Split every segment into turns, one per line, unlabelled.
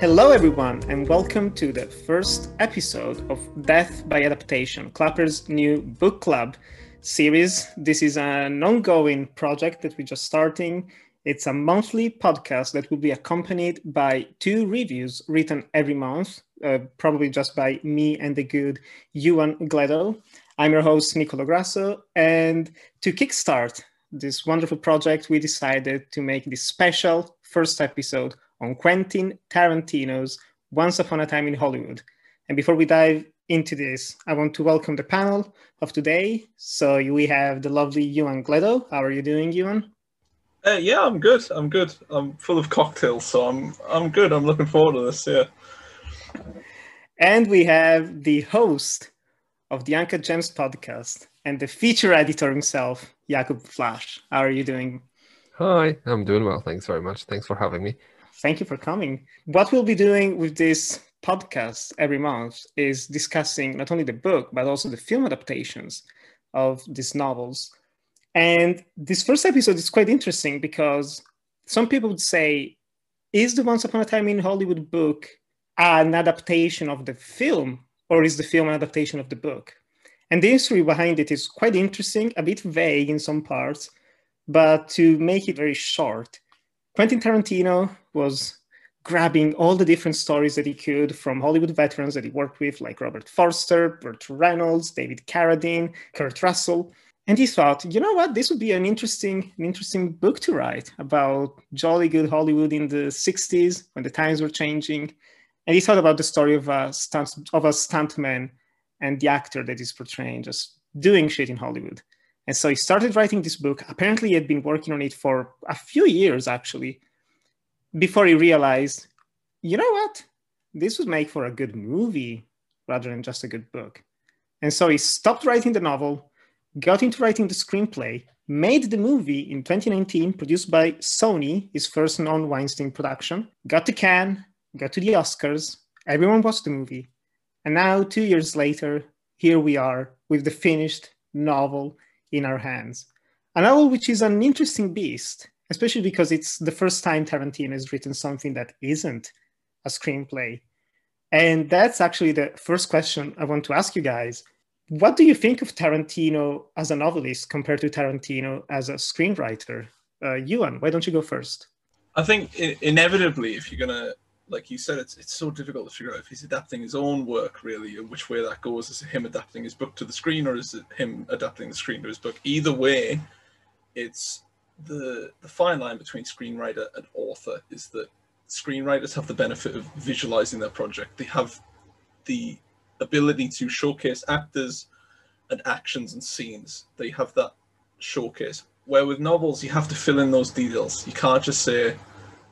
Hello, everyone, and welcome to the first episode of Death by Adaptation, Clapper's new book club series. This is an ongoing project that we're just starting. It's a monthly podcast that will be accompanied by two reviews written every month, uh, probably just by me and the good Ewan Gleadow. I'm your host, Nicolo Grasso, and to kickstart this wonderful project, we decided to make this special first episode on Quentin Tarantino's Once Upon a Time in Hollywood. And before we dive into this, I want to welcome the panel of today. So we have the lovely Ewan Gleadow. How are you doing, Ewan?
Uh, yeah, I'm good. I'm good. I'm full of cocktails, so I'm I'm good. I'm looking forward to this. Yeah.
And we have the host of the Uncut Gems podcast and the feature editor himself, Jakub Flash. How are you doing?
Hi, I'm doing well. Thanks very much. Thanks for having me.
Thank you for coming. What we'll be doing with this podcast every month is discussing not only the book, but also the film adaptations of these novels. And this first episode is quite interesting because some people would say, is the Once Upon a Time in Hollywood book an adaptation of the film, or is the film an adaptation of the book? And the history behind it is quite interesting, a bit vague in some parts, but to make it very short, Quentin Tarantino was grabbing all the different stories that he could from Hollywood veterans that he worked with, like Robert Forster, Burt Reynolds, David Carradine, Kurt Russell. And he thought, you know what, this would be an interesting, an interesting book to write about jolly good Hollywood in the 60s when the times were changing. And he thought about the story of a stunt of a stuntman and the actor that is portraying just doing shit in Hollywood. And so he started writing this book. Apparently, he had been working on it for a few years, actually, before he realized, you know what? This would make for a good movie rather than just a good book. And so he stopped writing the novel, got into writing the screenplay, made the movie in 2019, produced by Sony, his first non Weinstein production, got to Cannes, got to the Oscars, everyone watched the movie. And now, two years later, here we are with the finished novel in our hands. A novel which is an interesting beast, especially because it's the first time Tarantino has written something that isn't a screenplay. And that's actually the first question I want to ask you guys. What do you think of Tarantino as a novelist compared to Tarantino as a screenwriter? Uh, Ewan, why don't you go first?
I think inevitably, if you're going to like you said, it's it's so difficult to figure out if he's adapting his own work really, and which way that goes. Is him adapting his book to the screen, or is it him adapting the screen to his book? Either way, it's the the fine line between screenwriter and author is that screenwriters have the benefit of visualizing their project. They have the ability to showcase actors and actions and scenes. They have that showcase. Where with novels, you have to fill in those details. You can't just say,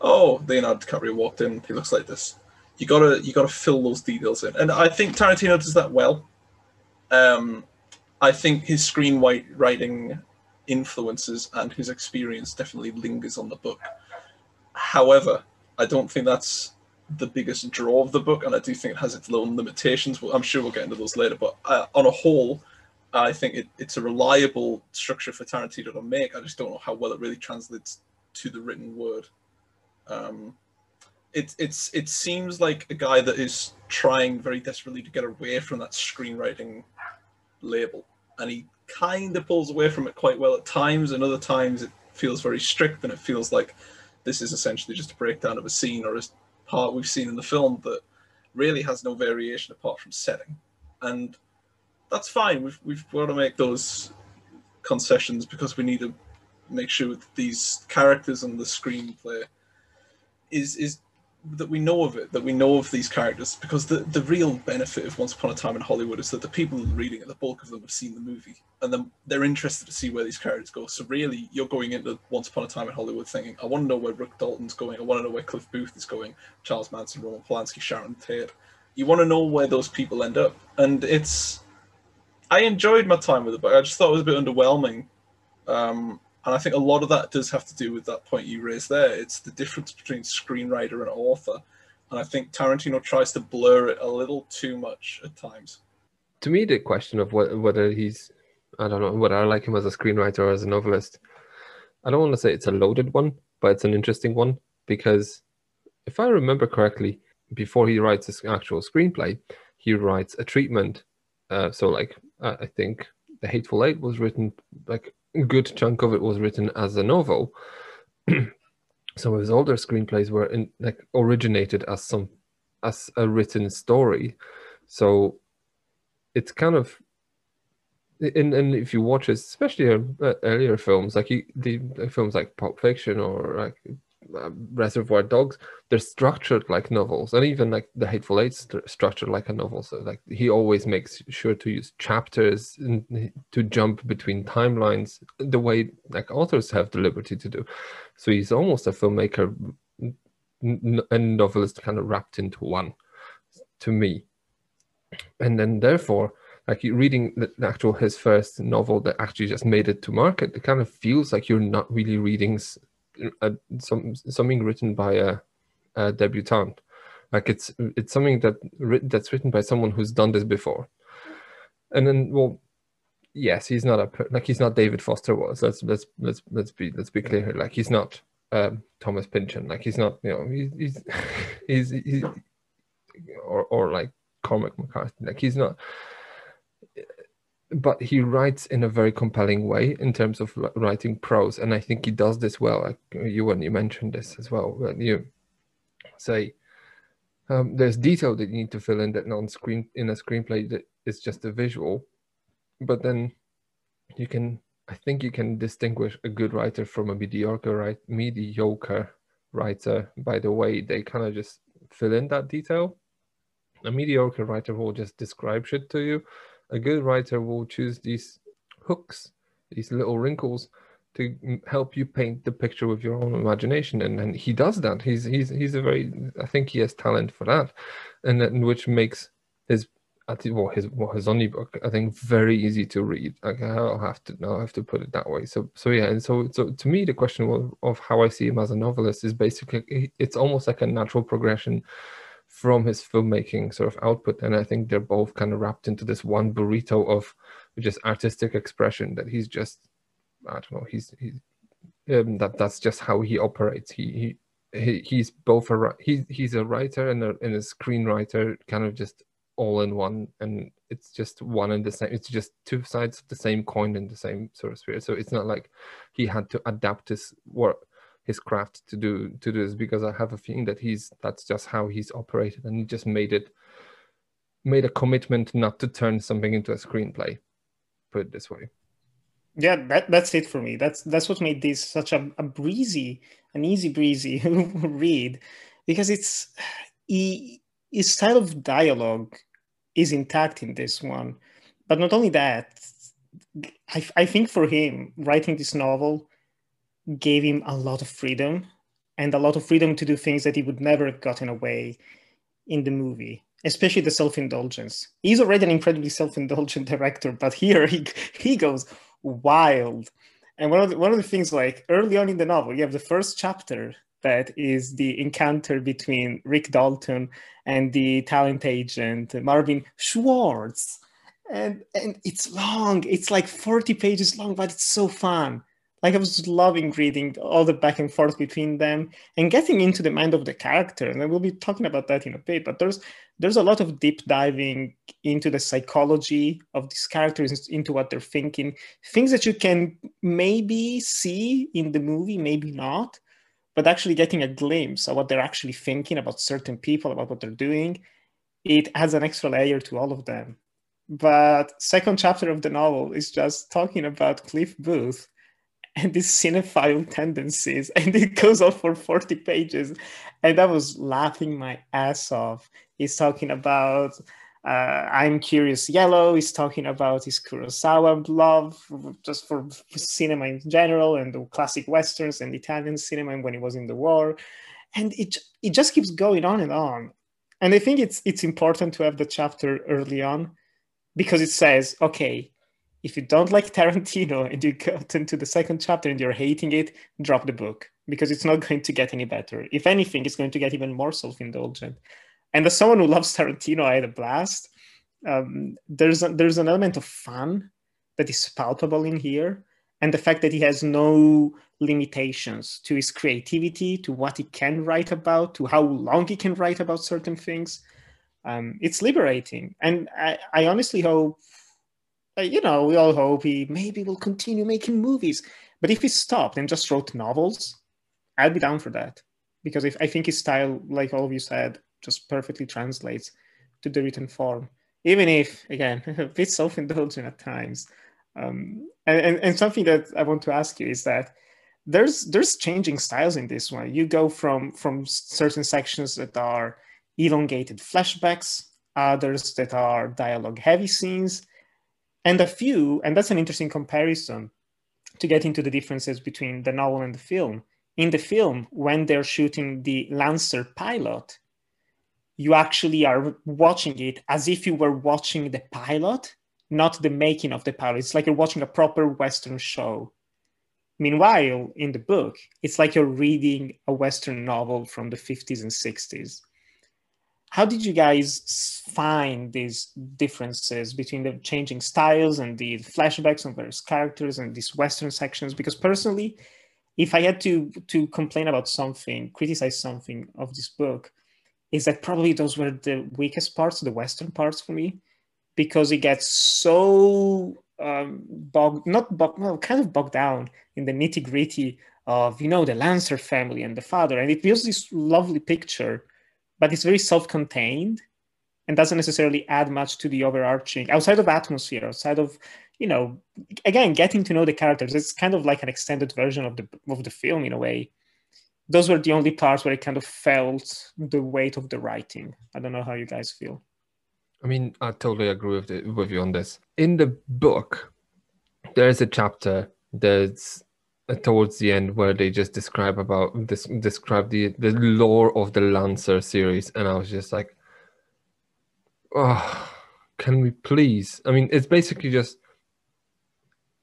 oh, Leonardo DiCaprio walked in, he looks like this. You gotta you gotta fill those details in, and I think Tarantino does that well. Um, I think his screenwriting influences and his experience definitely lingers on the book. However, I don't think that's the biggest draw of the book, and I do think it has its own limitations. I'm sure we'll get into those later, but uh, on a whole, I think it, it's a reliable structure for Tarantino to make. I just don't know how well it really translates to the written word. Um, it, it's it seems like a guy that is trying very desperately to get away from that screenwriting label, and he kind of pulls away from it quite well at times, and other times it feels very strict, and it feels like this is essentially just a breakdown of a scene or a part we've seen in the film that really has no variation apart from setting, and that's fine. We've we've got to make those concessions because we need to make sure that these characters and the screenplay is is that we know of it, that we know of these characters, because the, the real benefit of Once Upon a Time in Hollywood is that the people reading it, the bulk of them have seen the movie, and then they're interested to see where these characters go. So really, you're going into Once Upon a Time in Hollywood thinking, I want to know where Rick Dalton's going, I want to know where Cliff Booth is going, Charles Manson, Roman Polanski, Sharon Tate. You want to know where those people end up, and it's. I enjoyed my time with the book. I just thought it was a bit underwhelming. Um, and I think a lot of that does have to do with that point you raised there. It's the difference between screenwriter and author. And I think Tarantino tries to blur it a little too much at times.
To me, the question of what, whether he's, I don't know, whether I like him as a screenwriter or as a novelist, I don't want to say it's a loaded one, but it's an interesting one because if I remember correctly, before he writes his actual screenplay, he writes a treatment. Uh, so like uh, I think the Hateful Eight was written like good chunk of it was written as a novel. some of his older screenplays were in, like originated as some as a written story. So it's kind of and, and if you watch it, especially uh, earlier films like he, the, the films like Pulp Fiction or like uh, Reservoir Dogs, they're structured like novels, and even like The Hateful Eight st- structured like a novel. So like he always makes sure to use chapters and to jump between timelines the way like authors have the liberty to do. So he's almost a filmmaker and novelist kind of wrapped into one, to me. And then therefore, like reading the actual his first novel that actually just made it to market, it kind of feels like you're not really reading a, some something written by a, a debutante. Like it's it's something that that's written by someone who's done this before. And then, well, yes, he's not a like he's not David Foster Wallace. Let's let's let's let's be let's be clear here. Like he's not um, Thomas Pynchon. Like he's not you know he's he's he's, he's or or like Cormac McCarthy. Like he's not but he writes in a very compelling way in terms of writing prose, and I think he does this well. Like you when you mentioned this as well, when you say um, there's detail that you need to fill in that on screen in a screenplay that is just a visual, but then you can I think you can distinguish a good writer from a mediocre right mediocre writer by the way they kind of just fill in that detail. A mediocre writer will just describe shit to you a good writer will choose these hooks, these little wrinkles to help you paint the picture with your own imagination and, and he does that he's he's he's a very i think he has talent for that and then, which makes his well his well, his only book I think very easy to read. Like I'll have to I'll have to put it that way. So so yeah, and so so to me the question of how I see him as a novelist is basically it's almost like a natural progression from his filmmaking sort of output. And I think they're both kind of wrapped into this one burrito of just artistic expression that he's just, I don't know, he's, he's um, that that's just how he operates. He, he, he he's both a he, he's a writer and a, and a screenwriter kind of just all in one and it's just one and the same it's just two sides of the same coin in the same sort of sphere so it's not like he had to adapt his work his craft to do to do this because I have a feeling that he's that's just how he's operated and he just made it made a commitment not to turn something into a screenplay. Put it this way.
Yeah, that, that's it for me. That's that's what made this such a, a breezy, an easy breezy read, because it's he, his style of dialogue is intact in this one. But not only that, I, I think for him writing this novel gave him a lot of freedom and a lot of freedom to do things that he would never have gotten away in the movie especially the self-indulgence. He's already an incredibly self-indulgent director but here he, he goes wild. And one of, the, one of the things like early on in the novel you have the first chapter that is the encounter between rick dalton and the talent agent marvin schwartz. And and it's long. It's like 40 pages long but it's so fun like I was loving reading all the back and forth between them and getting into the mind of the character. And we'll be talking about that in a bit. But there's there's a lot of deep diving into the psychology of these characters, into what they're thinking, things that you can maybe see in the movie, maybe not, but actually getting a glimpse of what they're actually thinking about certain people, about what they're doing. It adds an extra layer to all of them. But second chapter of the novel is just talking about Cliff Booth and these cinephile tendencies and it goes on for 40 pages. And i was laughing my ass off. He's talking about uh, i'm curious yellow. He's talking about his kurosawa love just for, cinema in general and the classic westerns and italian cinema when he was in the war. And it, it just keeps going on and on. And i think it's it's important to have the chapter early on because it says okay if you don't like Tarantino and you got into the second chapter and you're hating it, drop the book because it's not going to get any better. If anything, it's going to get even more self-indulgent. And as someone who loves Tarantino, I had a blast. Um, there's a, there's an element of fun that is palpable in here, and the fact that he has no limitations to his creativity, to what he can write about, to how long he can write about certain things. Um, it's liberating, and I, I honestly hope, you know, we all hope he maybe will continue making movies. But if he stopped and just wrote novels, I'd be down for that because if I think his style, like all of you said, just perfectly translates to the written form. Even if, again, a bit self-indulgent at times. Um, and, and, and something that I want to ask you is that there's there's changing styles in this one. You go from from certain sections that are elongated flashbacks, others that are dialogue heavy scenes, and a few, and that's an interesting comparison to get into the differences between the novel and the film. In the film, when they're shooting the Lancer pilot, you actually are watching it as if you were watching the pilot, not the making of the pilot. It's like you're watching a proper Western show. Meanwhile, in the book, it's like you're reading a Western novel from the 50s and 60s. How did you guys find these differences between the changing styles and the flashbacks on various characters and these Western sections? Because personally, if I had to to complain about something, criticize something of this book, is that probably those were the weakest parts, the Western parts for me, because it gets so um, bogged, not bogged, well, kind of bogged down in the nitty gritty of, you know, the Lancer family and the father. And it builds this lovely picture, but it's very self contained and doesn't necessarily add much to the overarching, outside of atmosphere, outside of, you know, again, getting to know the characters. It's kind of like an extended version of the, of the film in a way. Those were the only parts where I kind of felt the weight of the writing. I don't know how you guys feel.
I mean, I totally agree with, it, with you on this. In the book, there's a chapter that's towards the end where they just describe about this describe the the lore of the Lancer series, and I was just like, oh, can we please? I mean, it's basically just.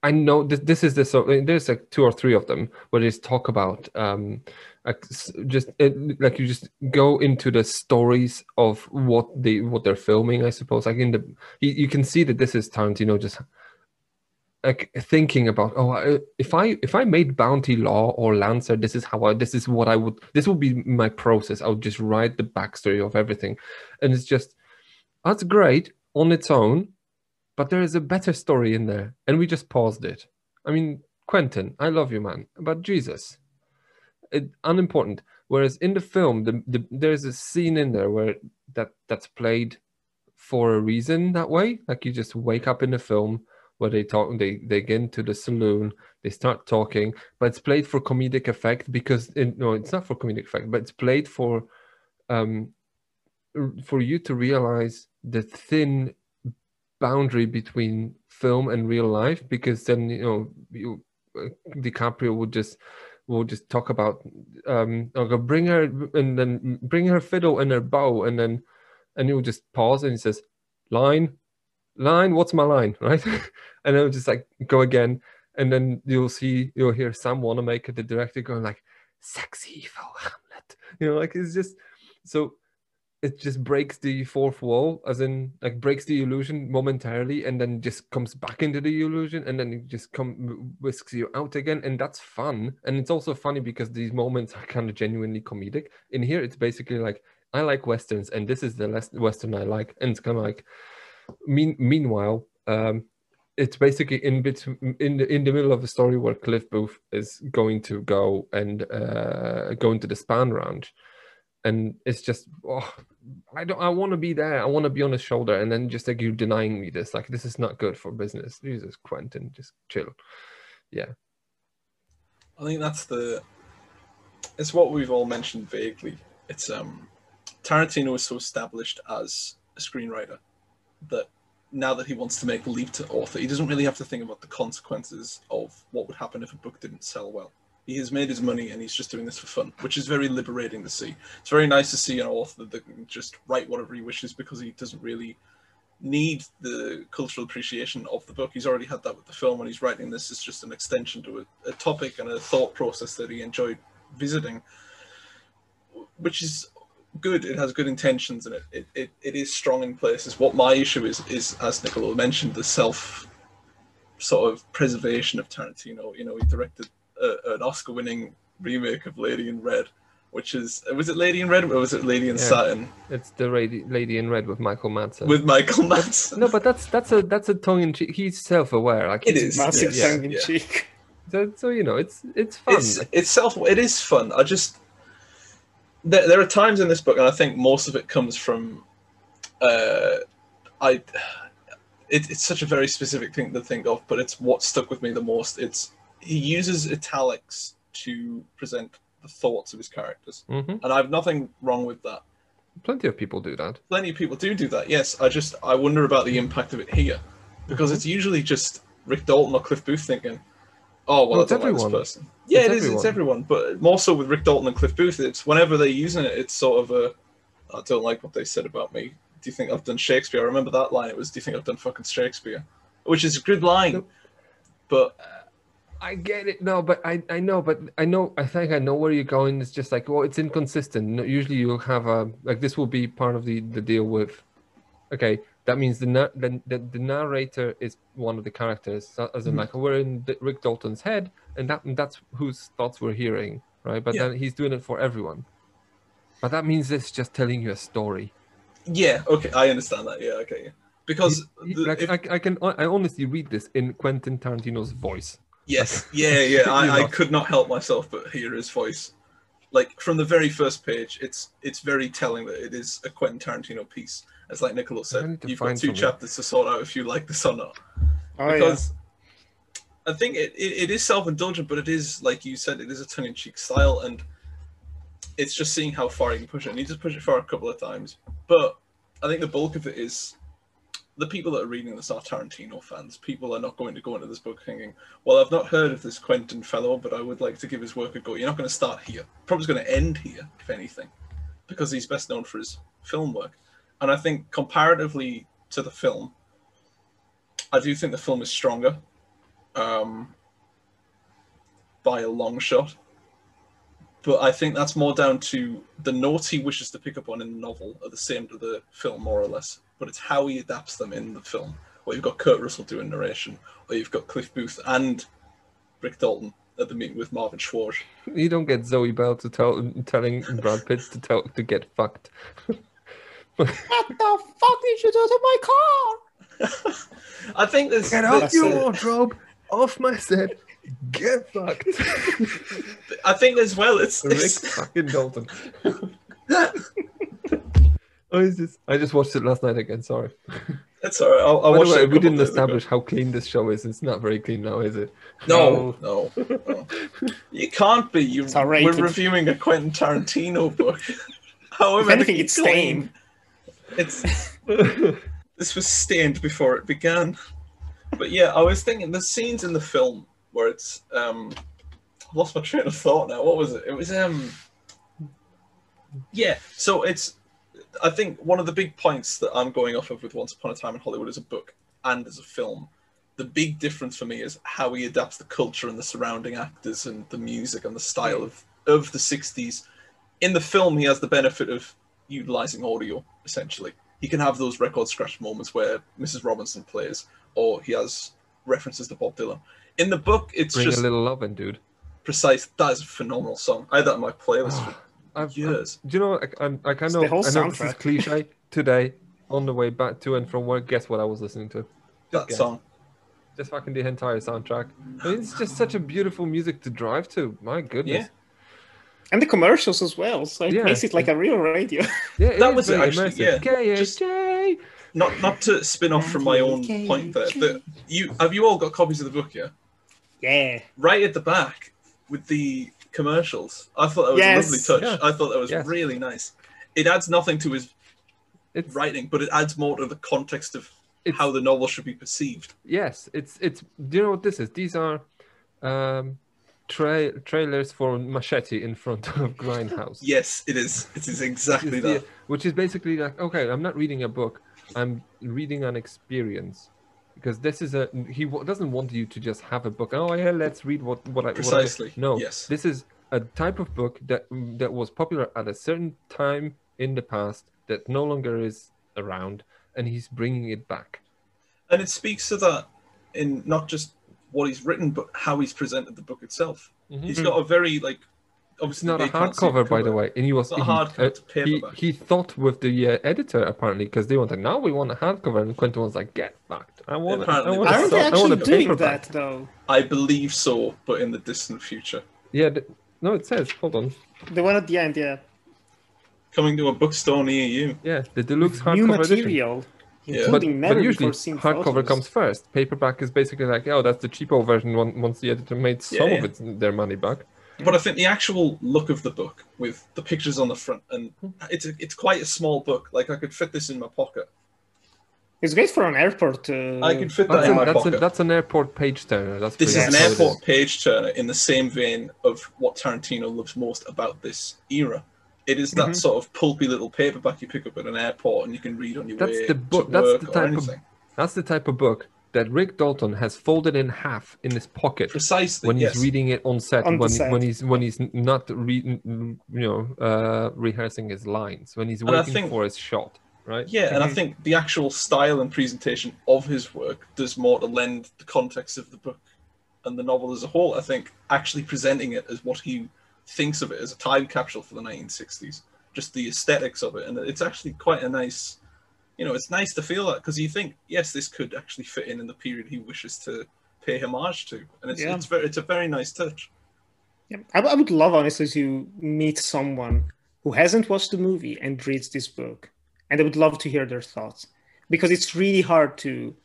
I know this. This is the so there's like two or three of them where they talk about um, like just it, like you just go into the stories of what they what they're filming i suppose like in the you, you can see that this is tarantino just like thinking about oh if i if i made bounty law or lancer this is how i this is what i would this would be my process i would just write the backstory of everything and it's just that's great on its own but there is a better story in there and we just paused it i mean quentin i love you man but jesus it, unimportant. Whereas in the film, the, the, there's a scene in there where that that's played for a reason that way. Like you just wake up in the film where they talk, they they get into the saloon, they start talking, but it's played for comedic effect because it, no, it's not for comedic effect, but it's played for um for you to realize the thin boundary between film and real life because then you know you, uh, DiCaprio would just we'll just talk about um I'll bring her and then bring her fiddle and her bow and then and he'll just pause and he says line line what's my line right and it'll just like go again and then you'll see you'll hear Sam Wanamaker the director going like sexy for Hamlet you know like it's just so it just breaks the fourth wall, as in like breaks the illusion momentarily, and then just comes back into the illusion, and then it just come whisks you out again, and that's fun. And it's also funny because these moments are kind of genuinely comedic. In here, it's basically like I like westerns, and this is the last western I like, and it's kind of like. Mean, meanwhile, um, it's basically in between in the in the middle of the story where Cliff Booth is going to go and uh, go into the Spahn Ranch, and it's just oh, I don't I want to be there. I want to be on his shoulder, and then just like you denying me this, like this is not good for business. Jesus, Quentin, just chill. Yeah.
I think that's the. It's what we've all mentioned vaguely. It's um, Tarantino is so established as a screenwriter that now that he wants to make the leap to author, he doesn't really have to think about the consequences of what would happen if a book didn't sell well he has made his money and he's just doing this for fun, which is very liberating to see. It's very nice to see an author that can just write whatever he wishes because he doesn't really need the cultural appreciation of the book. He's already had that with the film, and he's writing this as just an extension to a, a topic and a thought process that he enjoyed visiting, which is good. It has good intentions and it, it, it, it is strong in places. What my issue is, is as Nicola mentioned, the self sort of preservation of Tarantino. You know, he directed a, an Oscar-winning remake of Lady in Red, which is was it Lady in Red or was it Lady in
Yeah.
Satin
It's the lady, lady in red with Michael Madsen.
with Michael Madsen?
no, but that's that's a that's a tongue in cheek. He's self-aware. Like
It
he's-
is,
Massive
yes,
tongue in
yeah.
cheek.
So, so you know, it's it's fun.
It's it's self. It is fun. I just there, there are times in this book, and I think most of it comes from uh, I. It, it's such a very specific thing to think of, but it's what stuck with me the most. It's he uses italics to present the thoughts of his characters,
hmm
and I have nothing wrong with that.
Plenty of people do that.
Plenty of people do do that. Yes, I just I wonder about the impact of it here, because it's usually just Rick Dalton or Cliff Booth thinking, "Oh well,
it's
don't like
everyone.
Yeah,
It's
it is. It's
everyone.
everyone, but more so with Rick Dalton and Cliff Booth. It's whenever they're using it, it's sort of a. I don't like what they said about me." Do you think I've done Shakespeare? I remember that line. It was, "Do you think I've done fucking Shakespeare?" Which is a good line, but
I get it. No, but I I know, but I know. I think I know where you're going. It's just like, well, it's inconsistent. Usually, you'll have a like this will be part of the the deal with. Okay, that means the na- the, the, the narrator is one of the characters, as in
Mhm.
like we're in Rick Dalton's head, and that and that's whose thoughts we're hearing, right? But
Yeah.
then he's doing it for everyone. But that means it's just telling you a story.
yeah, okay, I understand that. Yeah, okay, yeah. because
He-
the-
like
if-
I, I can I honestly read this in Quentin Tarantino's voice.
Yes, yeah, yeah. I, I could not help myself but hear his voice. Like from the very first page, it's it's very telling that it is a Quentin Tarantino piece. As like Nicola
I
said, you've got two
something.
chapters to sort out if you like this or not.
Oh, yeah.
Because I think it, it, it is self-indulgent, but it is like you said, it is a tongue-in-cheek style, and it's just seeing how far you can push it. And you just push it for a couple of times, but I think the bulk of it is the people that are reading this are Tarantino fans. People are not going to go into this book thinking, "Well, I've not heard of this Quentin fellow, but I would like to give his work a go." You're not going to start here. Probably going to end here, if anything, because he's best known for his film work. And I think comparatively to the film, I do think the film is stronger um, by a long shot. But I think that's more down to the notes he wishes to pick up on in the novel are the same to the film, more or less. But it's how he adapts them in the film. Or you've got Kurt Russell doing narration, or you've got Cliff Booth and Rick Dalton at the meeting with Marvin Schwartz.
You don't get Zoe Bell to tell telling Brad Pitt to tell to get fucked.
what the fuck did you do to my car?
I think there's,
Get off
there's-
your wardrobe, off my set, get fucked.
I think as well. It's,
Rick
it's
fucking Dalton. oh, is this? I just watched it last night again. Sorry.
it's all right. I'll, I'll
By
watch
the
it.
way, we didn't
days ago.
establish how clean this show is. It's not very clean now, is it?
No, no, no. You can't be. You,
It's
we're reviewing a Quentin Tarantino book. However,
If anything, it's
clean.
stained.
It's this was stained before it began. But yeah, I was thinking the scenes in the film where it's um I've lost my train of thought now. What was it? It was um yeah, so it's I think one of the big points that I'm going off of with Once Upon a Time in Hollywood as a book and as a film, the big difference for me is how he adapts the culture and the surrounding actors and the music and the style of, of the 60s. In the film, he has the benefit of utilizing audio, essentially. He can have those record scratch moments where Mrs. Robinson plays, or he has references to Bob Dylan. In the book, it's
Bring
just
a little loving, dude.
precise. That is a phenomenal song. I had that in my playlist for
I've, I've-
years.
do you know? I, I, I kind
It's
of.
the whole
I know this is
soundtrack.
cliche. Today, on the way back to and from work, guess what I was listening to?
that
guess.
song.
Just fucking the entire soundtrack. I mean, it's just such a beautiful music to drive to. My goodness.
Yeah.
And the commercials as well. So it
Yeah.
makes it like a real radio.
Yeah, it
That
is
was it,
very
actually,
immersive.
yeah. Just- Not not to spin off from my own point there. But you have you all got copies of the book, yeah?
yeah.
right at the back with the commercials. I thought that was
Yes.
a lovely touch.
Yeah.
I thought that was
Yes.
really nice. It adds nothing to his
It's
writing, but it adds more to the context of
It's-
how the novel should be perceived.
yes, it's it's. Do you know what this is? These are um, tra- trailers for Machete in front of Grindhouse.
Yes, it is. It is exactly that.
the- which is basically like, okay, I'm not reading a book. I'm reading an experience. Because this is a he w- doesn't want you to just have a book. Oh yeah, let's read what what I what I-"
Precisely,
no,
yes.
this is a type of book that that was popular at a certain time in the past that no longer is around, and he's bringing it back.
And it speaks to that in not just what he's written, but how he's presented the book itself.
Mhm.
He's got a very like
It's
obviously
not a
they can't see
hardcover, by the way, and he was
not
he,
a hardcover, it's a
he,
paperback.
he thought with the uh, editor apparently because they wanted now we want a hardcover, and Quentin was like, "Get fucked! I want it! I
Apparently,
want a
Aren't
so-
they
I want
actually
a
doing
paperback."
that though?
I believe so, but in the distant future.
Yeah, the, no, it says. Hold on.
The one at the end, yeah.
Coming to a bookstore near you.
Yeah, the deluxe
New
hardcover edition.
Material,
Yeah.
including
But, but usually hardcover
photos.
comes first. Paperback is basically like, oh, that's the cheapo version. Once the editor made some
Yeah,
of
yeah.
its their money back.
But I think the actual look of the book with the pictures on the front and it's a, it's quite a small book. Like I could fit this in my pocket.
It's great for an airport. Uh,
I could fit that
That's,
in
an,
my
that's, a,
pocket.
that's an airport page turner. That's
This is an
much how
airport page turner in the same vein of what Tarantino loves most about this era. It is that
Mhm.
sort of pulpy little paperback you pick up at an airport and you can read on your
That's
way
the book-
to
that's
work
the
or
type of-
anything.
That's the type of book that Rick Dalton has folded in half in his pocket
Precisely.
when
yes.
he's reading it on set,
On
when
set.
when he's when he's not re- you know uh, rehearsing his lines, when he's
And I
waiting
think-
for his shot, right?
Yeah, and I
Mhm.
think the actual style and presentation of his work does more to lend the context of the book and the novel as a whole. I think actually presenting it as what he thinks of it as a time capsule for the 1960s, just the aesthetics of it, and it's actually quite a nice, you know, it's nice to feel that because you think, yes, this could actually fit in in the period he wishes to pay homage to, and it's
Yeah.
it's very it's a very nice touch.
Yeah, I, I would love honestly to meet someone who hasn't watched the movie and reads this book, and I would love to hear their thoughts because it's really hard to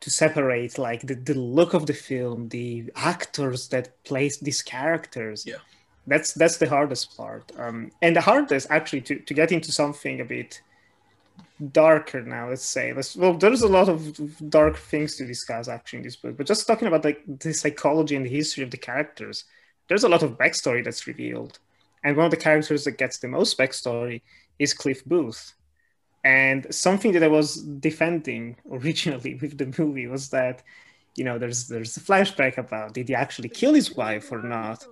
to separate like the, the look of the film, the actors that place these characters.
Yeah.
That's that's the hardest part, um, and the hardest actually to to get into something a bit darker now let's say let's, well there's a lot of dark things to discuss actually in this book but just talking about like the psychology and the history of the characters there's a lot of backstory that's revealed. And one of the characters that gets the most backstory is Cliff Booth. And something that I was defending originally with the movie was that, you know, there's there's a flashback about did he actually kill his wife or not?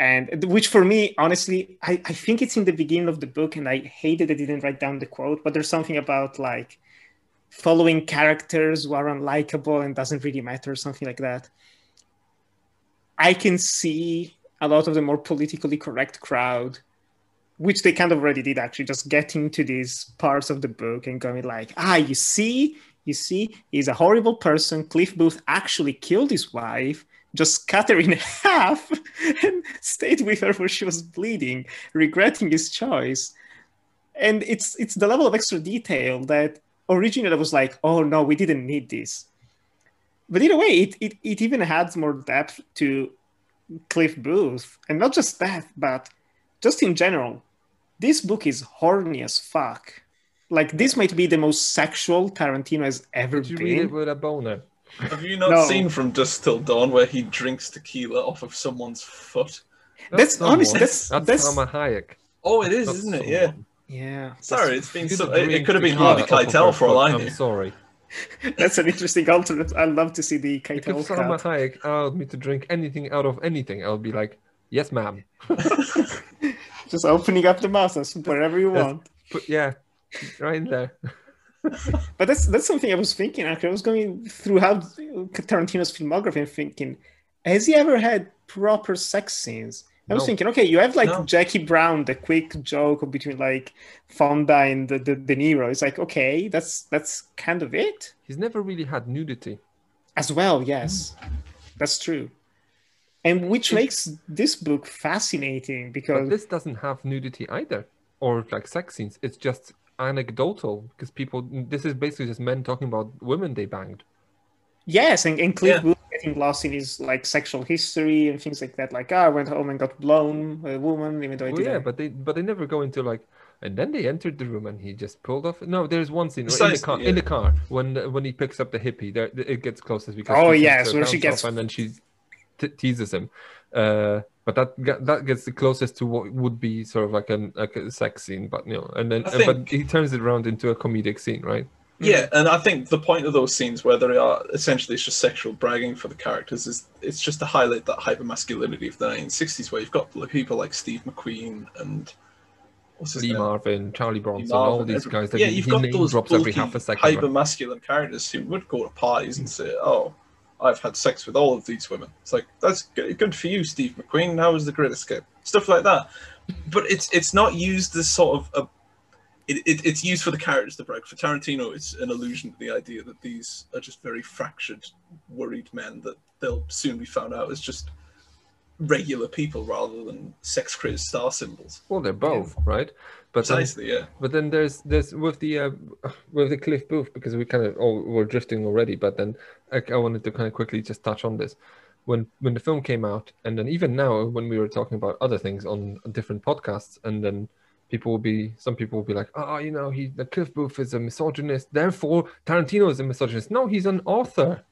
And which for me, honestly, I, I think it's in the beginning of the book, and I hated I didn't write down the quote, but there's something about like following characters who are unlikable and doesn't really matter, something like that. I can see a lot of the more politically correct crowd, which they kind of already did actually, just getting to these parts of the book and going like, ah, you see, you see, he's a horrible person. Cliff Booth actually killed his wife, just cut her in half and stayed with her where she was bleeding, regretting his choice. And it's it's the level of extra detail that originally I was like, oh no, we didn't need this but either way, it, it, it even adds more depth to Cliff Booth. And not just that, but just in general, this book is horny as fuck. Like, this might be the most sexual Tarantino has ever
Did you read it
been.
with a boner?
Have you not
No.
seen from Dusk Till Dawn where he drinks tequila off of someone's foot?
That's
someone.
honestly, that's,
That's,
that's,
Salma Hayek.
Oh, it is,
Not
isn't it? Yeah.
someone.
yeah.
Sorry, it's been so. It, it could have been
tequila
Harvey
off
Keitel for all
foot,
I
I'm
knew.
sorry.
That's an interesting alternate. I'd love to see the
If
Keitel
Salma
cut.
Hayek allowed me to drink anything out of anything, I'll be like, yes, ma'am.
Just opening up the mouth as wherever you
Yes.
want.
But yeah, right in there.
But that's that's something I was thinking. Actually, I was going through how Tarantino's filmography and thinking, has he ever had proper sex scenes? I was
No.
thinking, okay, you have like
No.
Jackie Brown, the quick joke between like Fonda and the, the De Niro. It's like, okay, that's that's kind of it
He's never really had nudity.
as well. Yes, that's true, and which
It-
makes this book fascinating
But
because
this doesn't have nudity either, or like sex scenes. It's just anecdotal because people. This is basically just men talking about women they banged.
Yes, and, and Cliff
Yeah.
Booth getting lost in his like sexual history and things like that. Like, ah, I went home and got blown by a woman, even though I
Well, yeah,
didn't.
but they but they never go into like. And then they entered the room and he just pulled off. No, there's one scene in the car.
yeah.
In the car when when he picks up the hippie, there it gets closest because
Oh,
she takes
yes,
her
where she gets-
and then she t- teases him. Uh, but that that gets the closest to what would be sort of like an like a sex scene. But you know, and then uh, but he turns it around into a comedic scene, right?
Yeah, and I think the point of those scenes, where they are essentially it's just sexual bragging for the characters, is it's just to highlight that hyper masculinity of the 1960s, where you've got people like Steve McQueen and what's
Lee
name?
Marvin, Charlie Bronson, all these guys that
yeah, you've
he
got those
every half a second.
hyper
right?
characters who would go to parties and say, "Oh, I've had sex with all of these women. It's like that's good, good for you, Steve McQueen. How was the Great Escape? Stuff like that. But it's it's not used as sort of a. It, it, it's used for the characters to break. For Tarantino, it's an allusion to the idea that these are just very fractured, worried men that they'll soon be found out as just regular people rather than sex crazed star symbols.
Well, they're both, right? But then,
Precisely, yeah.
but then there's there's with the uh, with the Cliff Booth because we kind of oh we're drifting already. But then I, I wanted to kind of quickly just touch on this when when the film came out, and then even now when we were talking about other things on different podcasts, and then people will be some people will be like, oh, you know, he the Cliff Booth is a misogynist, therefore Tarantino is a misogynist. No, he's an author.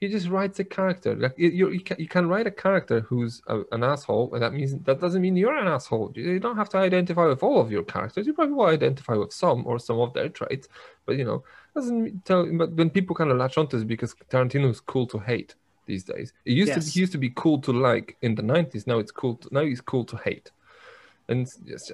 He just writes a character. Like you, you, can, you can write a character who's a, an asshole, and that means that doesn't mean you're an asshole. You don't have to identify with all of your characters. You probably will identify with some or some of their traits, but you know doesn't tell. But when people kind of latch onto this because Tarantino is cool to hate these days. It used to
Yes.
he used to be cool to like in the nineties. Now it's cool. To, now he's cool to hate, and it's just.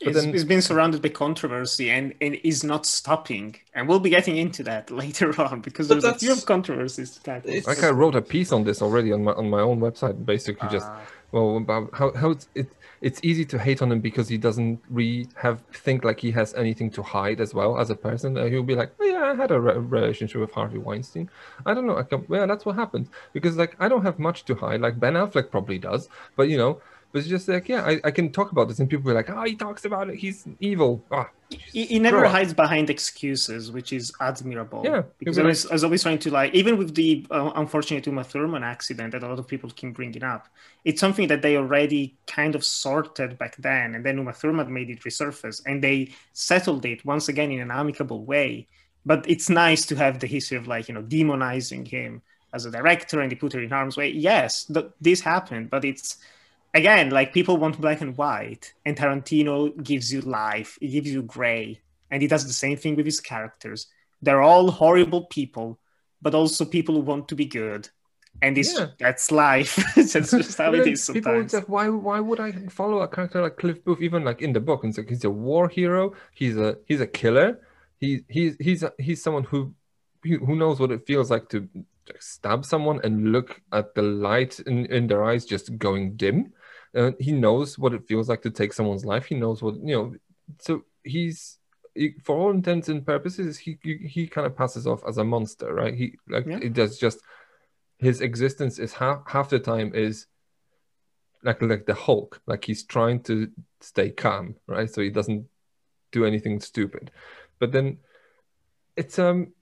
But
It's,
then-
it's been surrounded by controversy and, and is not stopping. And we'll be getting into that later on because there's a few controversies to tackle.
it's-
Like I wrote a piece on this already on my on my own website. Basically, just
Ah.
Well about how how it's it, it's easy to hate on him because he doesn't really have think like he has anything to hide as well as a person. Uh, he'll be like, oh, yeah, I had a re- relationship with Harvey Weinstein. I don't know. I can, well, that's what happened because like I don't have much to hide. Like Ben Affleck probably does, but you know. But it's just like, yeah, I, I can talk about this, and people are like, oh, he talks about it. He's evil. Ah,
He, he never
Grow up.
hides behind excuses, which is admirable.
Yeah,
because I was, I was always trying to like, even with the uh, unfortunate Uma Thurman accident that a lot of people keep bringing up, it's something that they already kind of sorted back then, and then Uma Thurman made it resurface, and they settled it once again in an amicable way. But it's nice to have the history of like you know demonizing him as a director, and they put her in harm's way. Yes, th- this happened, but it's again like people want black and white and tarantino gives you life he gives you gray and he does the same thing with his characters they're all horrible people but also people who want to be good and this
Yeah.
that's life that's just how it
is
is
People would
sometimes
say, why why would I follow a character like Cliff Booth even like in the book? And it's like he's a war hero. He's a he's a killer. He he's he's a, he's someone who who who knows what it feels like to stab someone and look at the light in, in their eyes just going dim. Uh, he knows what it feels like to take someone's life. He knows what you know. So he's he- for all intents and purposes, he he, he kind of passes off as a monster, right? He like
Yeah.
it does just his existence is half half the time is like like the Hulk, like he's trying to stay calm, right? So he doesn't do anything stupid. But then it's um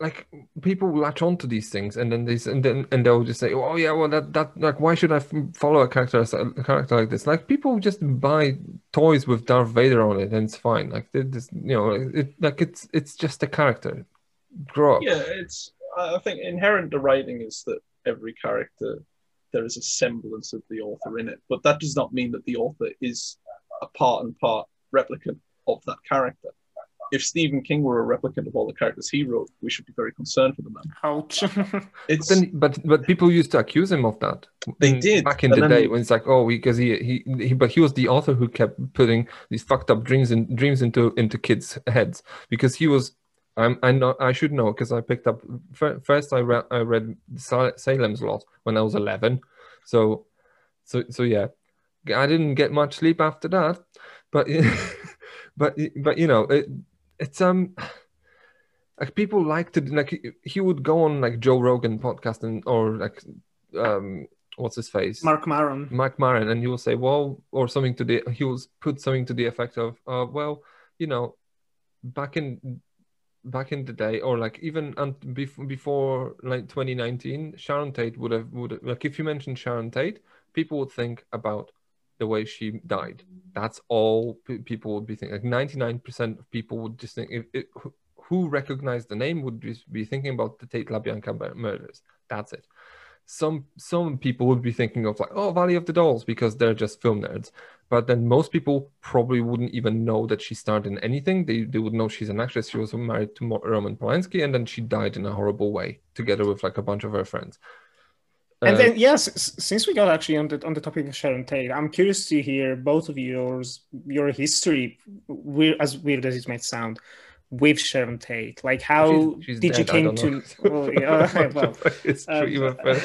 like people latch on to these things and then they and then and they'll just say oh yeah well that that like why should i follow a character a, character like this like people just buy toys with darth vader on it and it's fine like they just you know it like it's it's just a character grow up
Yeah, it's. I I think inherent to writing is that every character there is a semblance of the author in it, but that does not mean that the author is a part and part replicant of that character. If Stephen King were a replicant of all the characters he wrote, we should be very concerned for the man.
ouch.
It's
then but but people used to accuse him of that.
They
in-
did,
back in
and
the
then-
day when it's like oh because he, he he but he was the author who kept putting these fucked up dreams and dreams into into kids heads. Because he was I'm, I know I should know because I picked up first I read I read Salem's Lot when I was 11 so so so yeah. I didn't get much sleep after that but but but you know it, it's um like people like to like he- would go on like Joe Rogan podcast and or like um what's his face?
Mark maron.
Mark Maron and he will say well or something to the he will put something to the effect of uh well you know back in back in the day or like even um, before, before like 2019 Sharon Tate would have would have, like if you mentioned Sharon Tate people would think about the way she died. That's all pe- people would be thinking like 99% of people would just think if who- recognized the name would be thinking about the Tate LaBianca murders. That's it. Some some people would be thinking of like oh Valley of the Dolls because they're just film nerds. But then most people probably wouldn't even know that she starred in anything. They, they would know she's an actress. She was married to Roman Polanski and then she died in a horrible way together with like a bunch of her friends
and
Uh,
then yes since we got actually on the on the topic of sharon tate i'm curious to hear both of yours your history weird, as weird as it might sound with Sharon Tate? Like, how
She's- she's
did you
dead, I
came to? Well, yeah, well, um,
true, even better.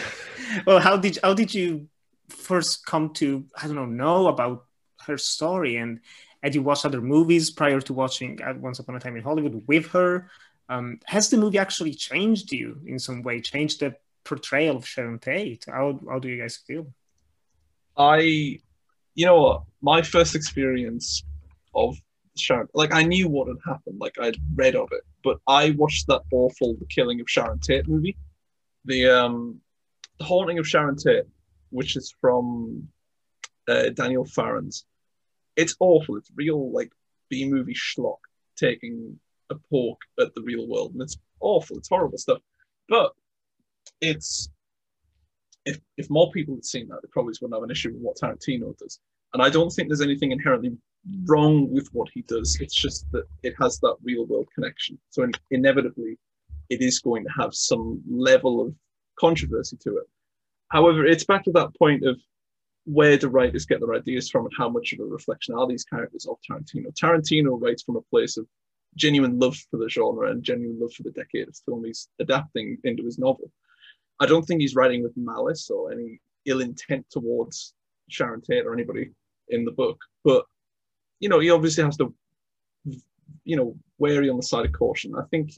well, how did how did you first come to I don't know know about her story and had you watched other movies prior to watching uh, Once Upon a Time in Hollywood with her? Um, has the movie actually changed you in some way? Changed the portrayal of Sharon Tate? How how do you guys feel?
I, you know my first experience of Sharon, like I knew what had happened, like I'd read of it, but I watched that awful The Killing of Sharon Tate movie, the um, The Haunting of Sharon Tate, which is from uh, Daniel Farrands. It's awful. It's real like B movie schlock taking a poke at the real world, and it's awful. It's horrible stuff, but it's if if more people had seen that, they probably wouldn't have an issue with what Tarantino does. And I don't think there's anything inherently wrong with what he does. It's just that it has that real world connection. So in, inevitably, it is going to have some level of controversy to it. However, it's back to that point of where do writers get their ideas from and how much of a reflection are these characters of Tarantino. Tarantino writes from a place of genuine love for the genre and genuine love for the decade of film he's adapting into his novel. I don't think he's writing with malice or any ill intent towards Sharon Tate or anybody in the book, but you know, he obviously has to, you know, wary on the side of caution. I think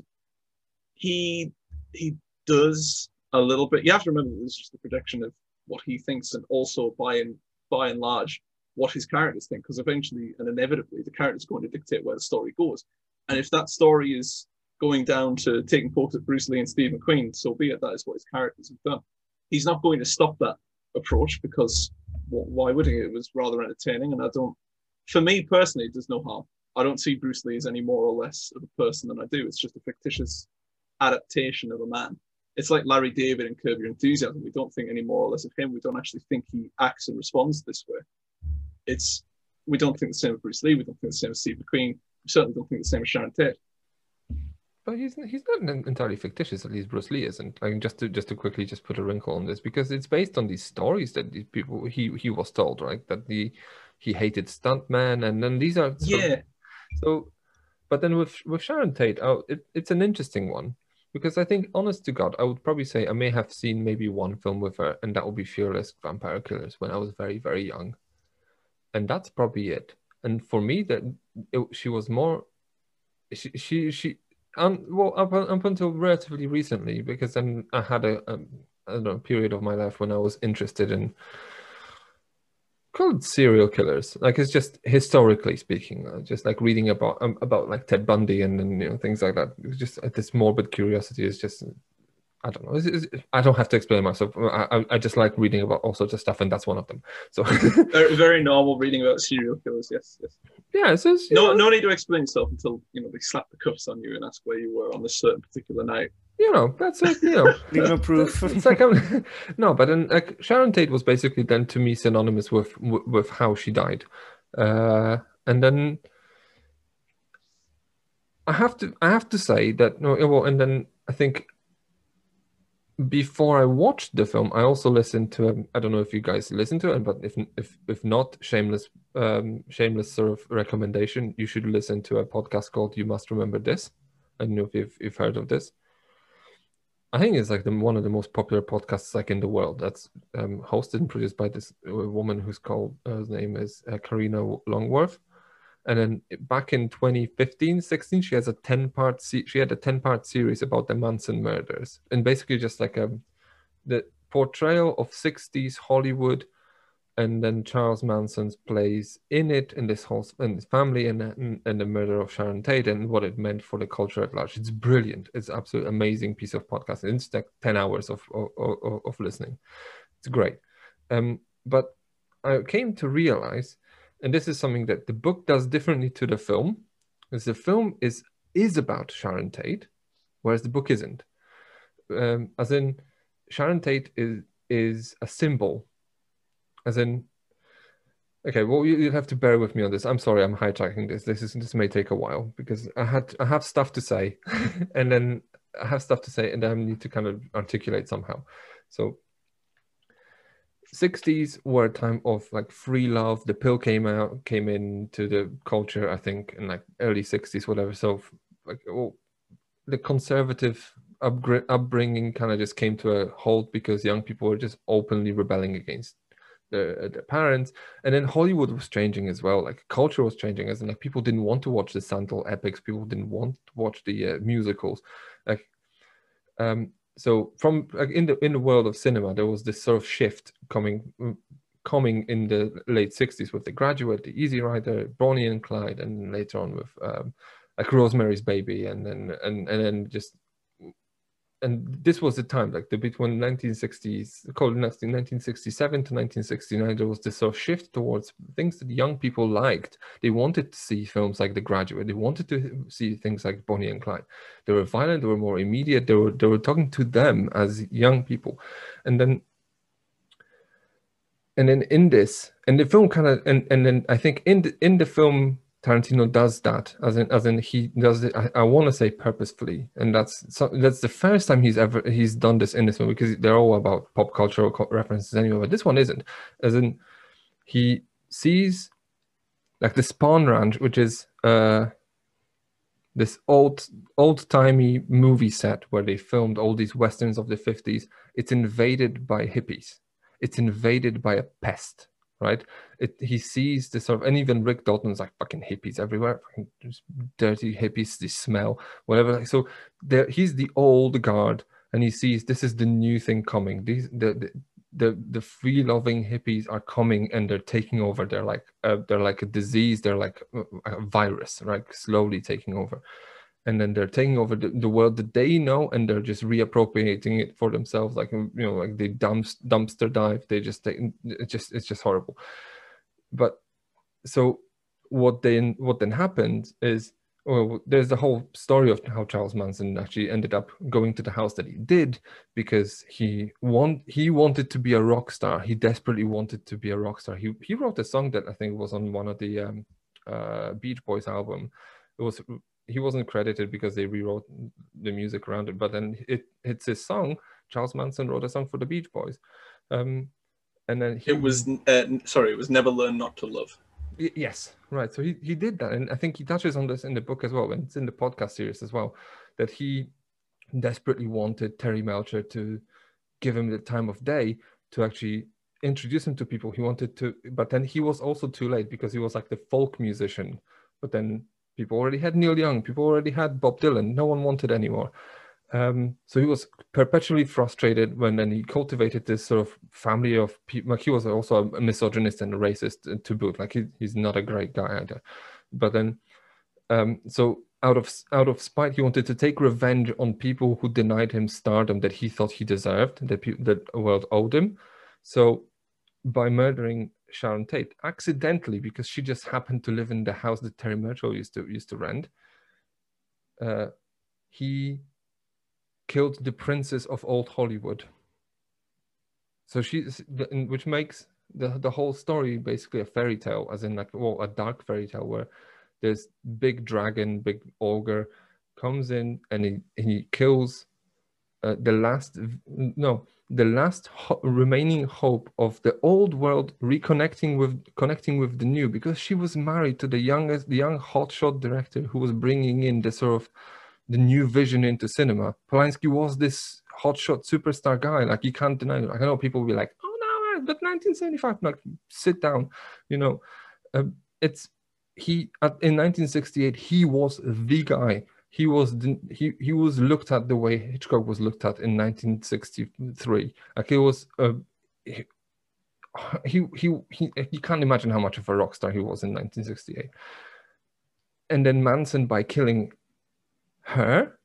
he he does a little bit. You have to remember this is just the projection of what he thinks, and also by and by and large what his characters think, because eventually and inevitably the character's going to dictate where the story goes. And if that story is going down to taking pokes at Bruce Lee and Steve McQueen, so be it. That is what his characters have done. He's not going to stop that approach because well, why would he? It was rather entertaining, and I don't. For me personally, it does no harm. I don't see Bruce Lee as any more or less of a person than I do. It's just a fictitious adaptation of a man. It's like Larry David and Curb Your Enthusiasm. We don't think any more or less of him. We don't actually think he acts and responds this way. It's we don't think the same of Bruce Lee. We don't think the same of Steve McQueen. We certainly don't think the same of Sharon Tate.
But he's he's not entirely fictitious. At least Bruce Lee isn't. Like just to just to quickly just put a wrinkle on this because it's based on these stories that these people he he was told right that the he hated stuntmen and then these are
Yeah,
so, but then with with Sharon Tate, oh, it, it's an interesting one because I think, honest to God, I would probably say I may have seen maybe one film with her, and that would be Fearless Vampire Killers when I was very very young, and that's probably it. And for me, that it, she was more, she she she. Um, well, up, up until relatively recently, because then I had a, period of my life when I was interested in called serial killers. Like it's just historically speaking, uh, just like reading about um, about like Ted Bundy and, and you know things like that. It's just uh, this morbid curiosity is just I don't know. It's, it's, I don't have to explain myself. I, I I just like reading about all sorts of stuff, and that's one of them. So
very, very normal reading about serial killers. Yes, yes.
yeah, it's just,
No,
know,
no need to explain yourself until you know they slap the cuffs on you and ask where you were on this certain particular night.
you know that's it. You know.
Leave no proof.
it's like I'm, no, but then like Sharon Tate was basically then to me synonymous with with, with how she died, uh, and then I have to I have to say that no, well, and then I think before I watched the film, I also listened to um, I don't know if you guys listen to it, but if if if not, shameless um, shameless sort of recommendation, you should listen to a podcast called "You Must Remember This." I don't know if you've you've heard of this. I think it's like the, one of the most popular podcasts like in the world. That's um, hosted and produced by this uh, woman who's called uh, her name is uh, Karina Longworth. And then back in 2015, 16, she has a 10 part se- she had a 10 part series about the Manson murders, and basically just like a the portrayal of 60s Hollywood, and then Charles Manson's plays in it, and this whole and his family, and and, and the murder of Sharon Tate, and what it meant for the culture at large. It's brilliant. It's absolutely amazing piece of podcast It's like 10 hours of of, of, of listening. It's great. Um, but I came to realize and this is something that the book does differently to the film is the film is is about sharon tate whereas the book isn't. Um, as in sharon tate is is a symbol. As in okay well you, you have to bear with me on this. I'm sorry i'm hijacking this. This is this may take a while because i had i have stuff to say and then i have stuff to say and then i need to kind of articulate somehow. So 60s were a time of like free love. The pill came out came into the culture i think in like early 60s whatever. So like oh, the conservative upbringing kind of just came to a halt because young people were just openly rebelling against their, their parents. And then hollywood was changing as well. Like culture was changing as in like people didn't want to watch the Sandal epics. People didn't want to watch the uh, musicals. Like um so from in the in the world of cinema there was this sort of shift coming mm, coming in the late 60s with the graduate the easy rider bonnie and clyde and later on with um, like rosemary's baby and then and and then just and this was the time like the between 1960s called 1967 to 1969 there was this sort of shift towards things that young people liked. They wanted to see films like the graduate. They wanted to see things like bonnie and clyde. They were violent they were more immediate they were they were talking to them as young people. And then and then in this and the film kind of and and then i think in the in the film Tarantino does that, as in as in he does it. I, I want to say purposefully, and that's so, that's the first time he's ever he's done this in this movie because they're all about pop cultural references anyway. But this one isn't, as in he sees like the Spahn Ranch, which is uh this old old timey movie set where they filmed all these westerns of the fifties. It's invaded by hippies. It's invaded by a pest right? It, he sees the sort of, and even Rick Dalton's like fucking hippies everywhere, fucking dirty hippies, they smell, whatever. So there, he's the old guard, and he sees this is the new thing coming. These the the the, the free loving hippies are coming and they're taking over. They're like uh, they're like a disease. They're like a virus, right? Slowly taking over and then they're taking over the, the, world that they know and they're just reappropriating it for themselves like you know like they dumps, dumpster dive they just take just it's just horrible. But so what then what then happened is well there's the whole story of how charles manson actually ended up going to the house that he did because he want he wanted to be a rock star. He desperately wanted to be a rock star. He, he wrote a song that i think was on one of the um, uh, beach boys album. It was he wasn't credited because they rewrote the music around it. But then it it's his song. Charles Manson wrote a song for the Beach Boys, um, and then
he, it was uh, sorry, it was Never Learn Not to Love.
yes, right. So he he did that, and I think he touches on this in the book as well, and it's in the podcast series as well, that he desperately wanted Terry Melcher to give him the time of day to actually introduce him to people he wanted to but then he was also too late because he was like the folk musician but then People already had Neil Young. People already had Bob Dylan. No one wanted anymore. Um, so he was perpetually frustrated when then he cultivated this sort of family of people. Like he was also a misogynist and a racist to boot. Like he, he's not a great guy either. But then, um, so out of out of spite, he wanted to take revenge on people who denied him stardom that he thought he deserved, that pe- that the world owed him. So by murdering Sharon Tate accidentally because she just happened to live in the house that Terry Melcher used to used to rent. Uh, he killed the princess of old Hollywood. So she's which makes the the whole story basically a fairy tale, as in like well a dark fairy tale where this big dragon, big ogre comes in and he he kills uh, the last no the last ho- remaining hope of the old world reconnecting with connecting with the new because she was married to the youngest the young hotshot director who was bringing in the sort of the new vision into cinema. Polanski was this hotshot superstar guy like you can't deny it. I know people will be like oh no but 1975 like sit down you know. Uh, it's he in 1968 he was the guy he was he he was looked at the way Hitchcock was looked at in 1963. Like it was uh, he, he he he you can't imagine how much of a rock star he was in 1968. And then Manson by killing her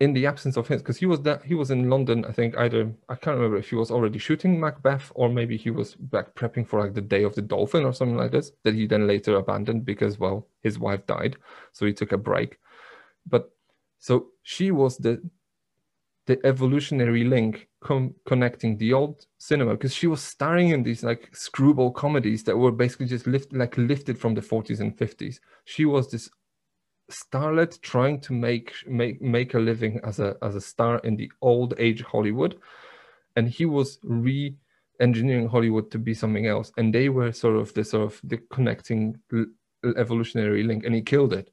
in the absence of him because he was that he was in London I think either I can't remember if he was already shooting Macbeth or maybe he was back prepping for like the Day of the Dolphin or something like this that he then later abandoned because well his wife died so he took a break but so she was the the evolutionary link com- connecting the old cinema because she was starring in these like screwball comedies that were basically just lift, like lifted from the 40s and 50s she was this starlet trying to make make make a living as a as a star in the old age hollywood and he was re engineering hollywood to be something else and they were sort of the sort of the connecting evolutionary link and he killed it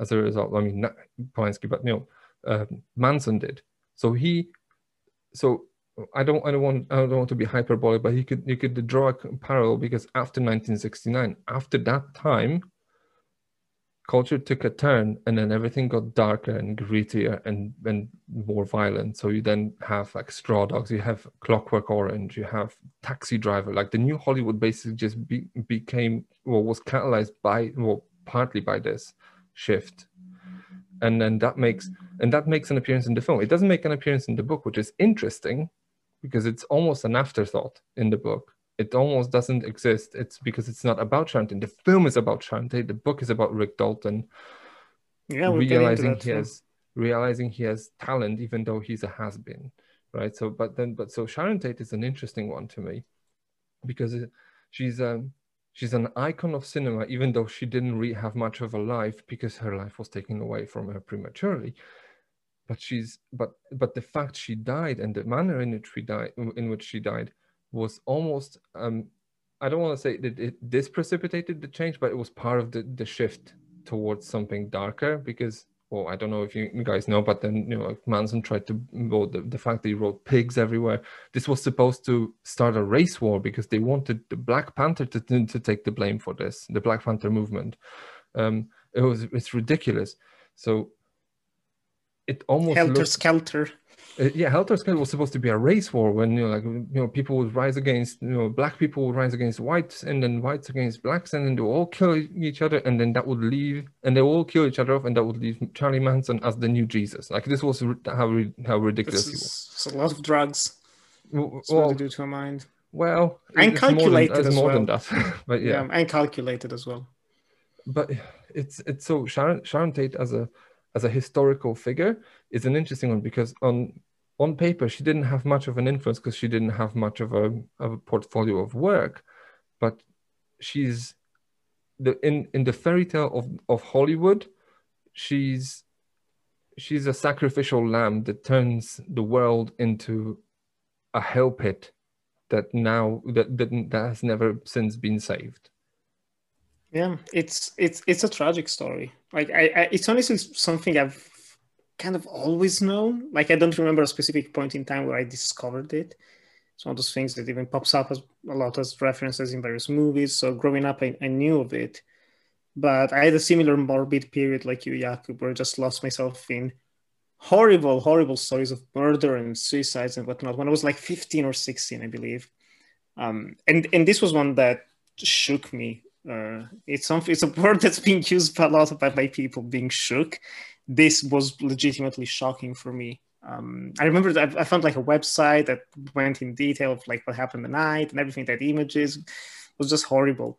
as a result. I mean, not Polanski, but you know, uh, Manson did. So he, so I don't, I don't want, I don't want to be hyperbolic, but he could, you could draw a parallel because after 1969, after that time, culture took a turn and then everything got darker and grittier and, and more violent. So you then have like Straw Dogs, you have Clockwork Orange, you have Taxi Driver. Like the new Hollywood basically just be, became, well, was catalyzed by, well, partly by this shift. And then that makes, and that makes an appearance in the film. It doesn't make an appearance in the book, which is interesting because it's almost an afterthought in the book it almost doesn't exist. It's because it's not about Sharon The film is about Sharon The book is about Rick Dalton.
Yeah,
realizing he has realizing he has talent, even though he's a has been, right? So, but then, but so Sharon Tate is an interesting one to me because she's um she's an icon of cinema, even though she didn't really have much of a life because her life was taken away from her prematurely. But she's but but the fact she died and the manner in which we died in which she died was almost um, I don't want to say that it, this precipitated the change, but it was part of the, the shift towards something darker because well, I don't know if you guys know, but then you know Manson tried to well, the, the fact that he wrote pigs everywhere. This was supposed to start a race war because they wanted the Black Panther to, to take the blame for this, the Black Panther movement. Um, it was it's ridiculous. So it almost
helter looked, skelter.
Uh, yeah, Helter Skelter was supposed to be a race war when you know, like you know, people would rise against you know, black people would rise against whites, and then whites against blacks, and then they would all kill each other, and then that would leave, and they would all kill each other off, and that would leave Charlie Manson as the new Jesus. Like this was how how ridiculous he was.
It's a lot of drugs. Well, what they do to a mind.
Well,
and calculated more than,
as more
well.
than that, but yeah.
yeah, and calculated as well.
But it's it's so Sharon Sharon Tate as a as a historical figure is an interesting one because on on paper she didn't have much of an influence because she didn't have much of a, of a portfolio of work but she's the in in the fairy tale of of hollywood she's she's a sacrificial lamb that turns the world into a hell pit that now that that, that has never since been saved
yeah it's it's it's a tragic story like i, I it's honestly something i've kind of always known. Like I don't remember a specific point in time where I discovered it. It's one of those things that even pops up as a lot as references in various movies. So growing up, I, I knew of it. But I had a similar morbid period like you, Jakub, where I just lost myself in horrible, horrible stories of murder and suicides and whatnot when I was like 15 or 16, I believe. Um, and, and this was one that shook me. Uh, it's something. It's a word that's being used a lot by, by people being shook, this was legitimately shocking for me. Um, I remember that I found like a website that went in detail of like what happened the night and everything. That images was just horrible.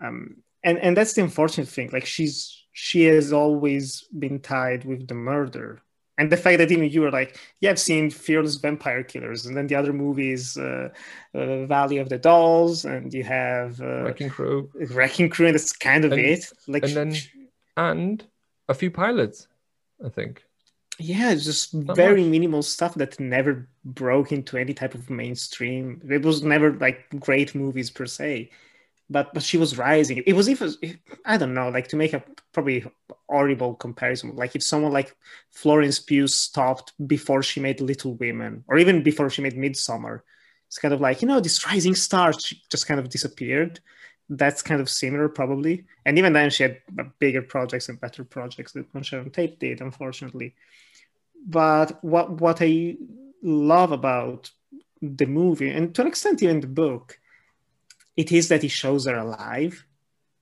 Um, and and that's the unfortunate thing. Like she's she has always been tied with the murder. And the fact that even you were like, yeah, I've seen Fearless Vampire Killers, and then the other movies, uh, uh, Valley of the Dolls, and you have uh,
Wrecking Crew,
Wrecking Crew, and that's kind of
and,
it. Like,
and then and a few pilots. I think.
Yeah, it's just Not very much. minimal stuff that never broke into any type of mainstream. It was never like great movies per se, but but she was rising. It was even I don't know, like to make a probably horrible comparison. Like if someone like Florence Pugh stopped before she made Little Women, or even before she made Midsommar, it's kind of like you know this rising star just kind of disappeared that's kind of similar probably and even then she had bigger projects and better projects than sharon tate did unfortunately but what what i love about the movie and to an extent even the book it is that he shows her alive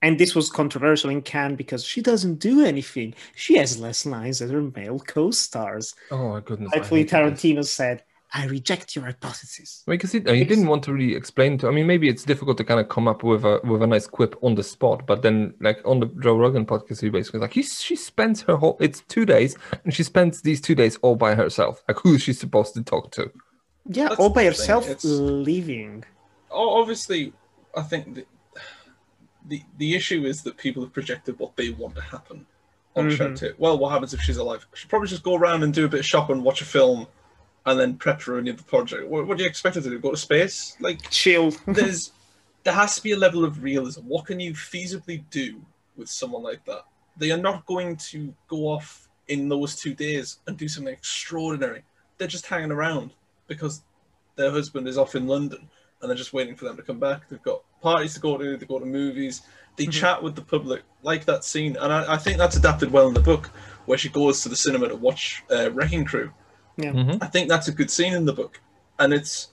and this was controversial in Cannes because she doesn't do anything. She has less lines than her male co-stars.
Oh my goodness!
Rightfully, Tarantino said, I reject your hypothesis.
Because he, he didn't want to really explain to. I mean, maybe it's difficult to kind of come up with a with a nice quip on the spot. But then, like on the Joe Rogan podcast, he basically like he she spends her whole it's two days, and she spends these two days all by herself. Like who is she supposed to talk to?
Yeah, That's all by herself, it's... leaving.
Oh, obviously, I think the, the the issue is that people have projected what they want to happen on mm-hmm. Well, what happens if she's alive? She'll probably just go around and do a bit of shopping, watch a film and then prep for any of the project. What, what do you expect her to do? Go to space? Like
chill.
there's there has to be a level of realism. What can you feasibly do with someone like that? they are not going to go off in those two days and do something extraordinary. They're just hanging around because their husband is off in London and they're just waiting for them to come back. They've got parties to go to, they go to movies, they
Mhm.
chat with the public, like that scene. And I, I think that's adapted well in the book where she goes to the cinema to watch uh, Wrecking Crew.
Mhm.
I think that's a good scene in the book, and it's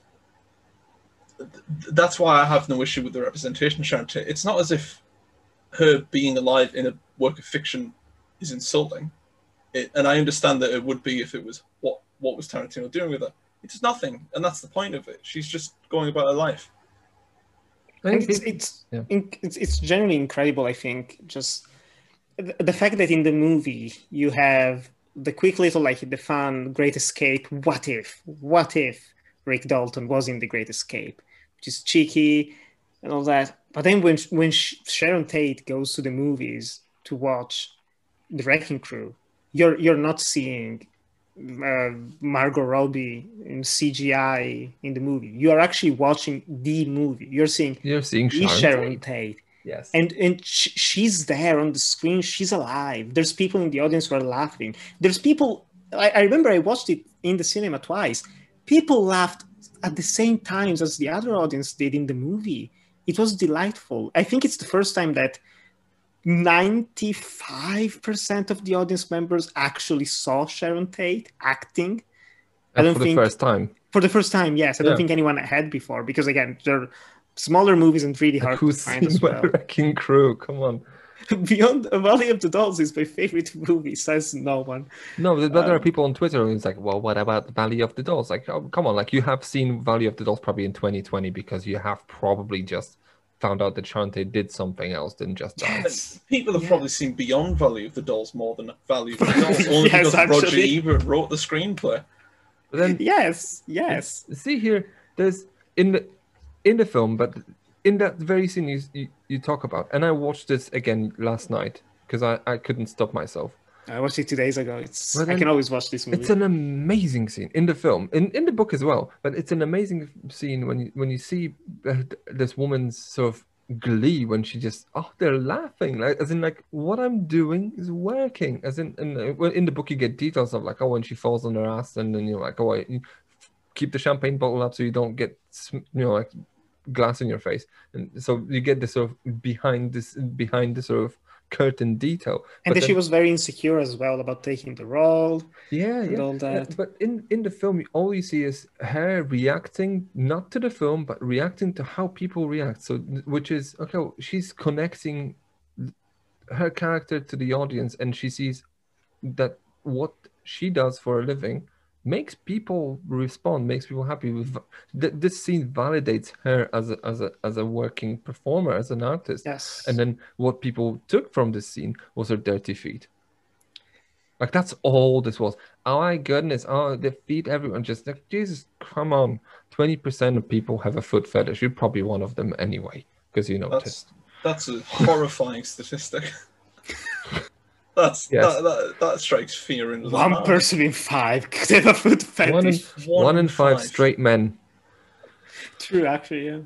that's why I have no issue with the representation of Sharon Tate. It's not as if her being alive in a work of fiction is insulting, it, and I understand that it would be if it was what what was Tarantino doing with her. It's nothing, and that's the point of it. She's just going about her life.
And it's it's,
yeah.
in, it's it's generally incredible. I think just the, the fact that in the movie you have the quick little like the fun Great Escape. What if? What if Rick Dalton was in the Great Escape? Which is cheeky and all that. But then when when Sh- Sharon Tate goes to the movies to watch the Wrecking Crew, you're you're not seeing uh, Margot Robbie in CGI in the movie. You are actually watching the movie. You're seeing
you're seeing Sharon.
Sharon
Tate. Yes.
and and sh- she's there on the screen. She's alive. There's people in the audience who are laughing. There's people. I, I remember I watched it in the cinema twice. People laughed at the same times as the other audience did in the movie. It was delightful. I think it's the first time that 95% of the audience members actually saw Sharon Tate acting. I don't
for the
think-
first time.
For the first time, yes. I don't think anyone had before because, again, they're smaller movies and really hard to
who's
find
seen
as well.
Wrecking Crew? Come on.
Beyond Valley of the Dolls is my favorite movie, says no one.
No, but there are
Um,
people on Twitter who's like, well, what about the Valley of the Dolls? Like, oh, come on, like you have seen Valley of the Dolls probably in 2020 because you have probably just found out that Shantae did something else than just die.
Yes.
People have
Yeah.
probably seen beyond Valley of the Dolls more than Valley of the Dolls, only
Yes,
because Roger
actually.
Ebert wrote the screenplay.
But then
Yes, yes.
see here, there's in the in the film, but in that very scene you you, you talk about, and I watched this again last night because I, I couldn't stop myself.
I watched it two days ago. It's
Well,
I can always watch this movie.
It's an amazing scene in the film, in, in the book as well. But it's an amazing scene when you when you see uh, this woman's sort of glee when she just oh they're laughing like as in like what I'm doing is working as in in, uh, well, in the book you get details of like oh when she falls on her ass and then you're like oh keep the champagne bottle up so you don't get you know like glass in your face and so you get this sort of behind this behind the sort of curtain detail
and then she was very insecure as well about taking the role
yeah,
and
yeah.
all
Yeah,
that.
but in in the film, all you see is her reacting not to the film, but reacting to how people react. So, which is okay. well, She's connecting her character to the audience, and she sees that what she does for a living makes people respond, makes people happy. With this scene validates her as a as a as a working performer, as an artist.
Yes.
And then what people took from this scene was her dirty feet. Like that's all this was. Oh my goodness! Oh, the feet everyone just like Jesus. Come on, twenty percent of people have a foot fetish. You're probably one of them anyway, because you noticed.
That's that's a horrifying statistic. That's
Yes.
that, that that strikes fear in
One
heart.
person in five could have a foot
One in,
fetish.
one in five straight men.
True, actually, yeah.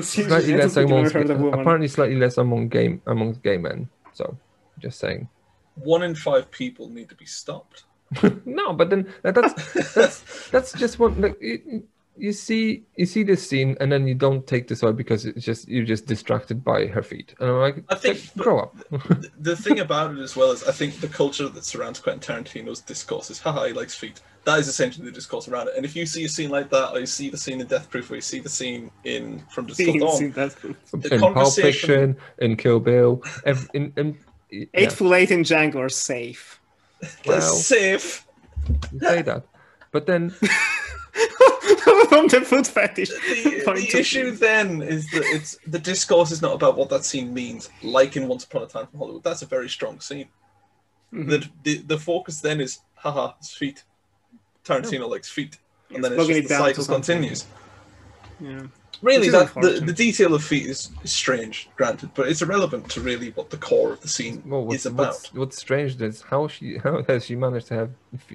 Slightly less among
ever heard of a woman.
apparently slightly less among gay among gay men. So, just saying.
One in five people need to be stopped.
no, but then that- that's that's that's just one. Like, you, you see, you see this scene, and then you don't take this out because it's just you're just distracted by her feet, and I'm like,
I think-
grow up.
The- the thing about it as well is I think the culture that surrounds Quentin Tarantino's discourse is haha he likes feet. That is essentially the discourse around it. And if you see a scene like that, or you see the scene in Death Proof, or you see the scene in From Dusk Till Dawn,
Seen that.
the
in Pulp
conversation-
Fiction, in Kill Bill, ev- in, in, yeah,
Hateful Eight and Django are safe.
well,
safe.
you say that, but then
From the foot fetish.
The,
point
the issue
view.
then is that it's the discourse is not about what that scene means, like in Once Upon a Time from Hollywood. That's a very strong scene.
Mhm.
The, the the focus then is haha, it's feet. Tarantino likes feet. And then it's just
it
the cycle continues.
Yeah.
Really, that the, the detail of feet is, is strange, granted, but it's irrelevant to really what the core of the scene
well, what's,
is about.
what's what's strange is how she how has she managed to have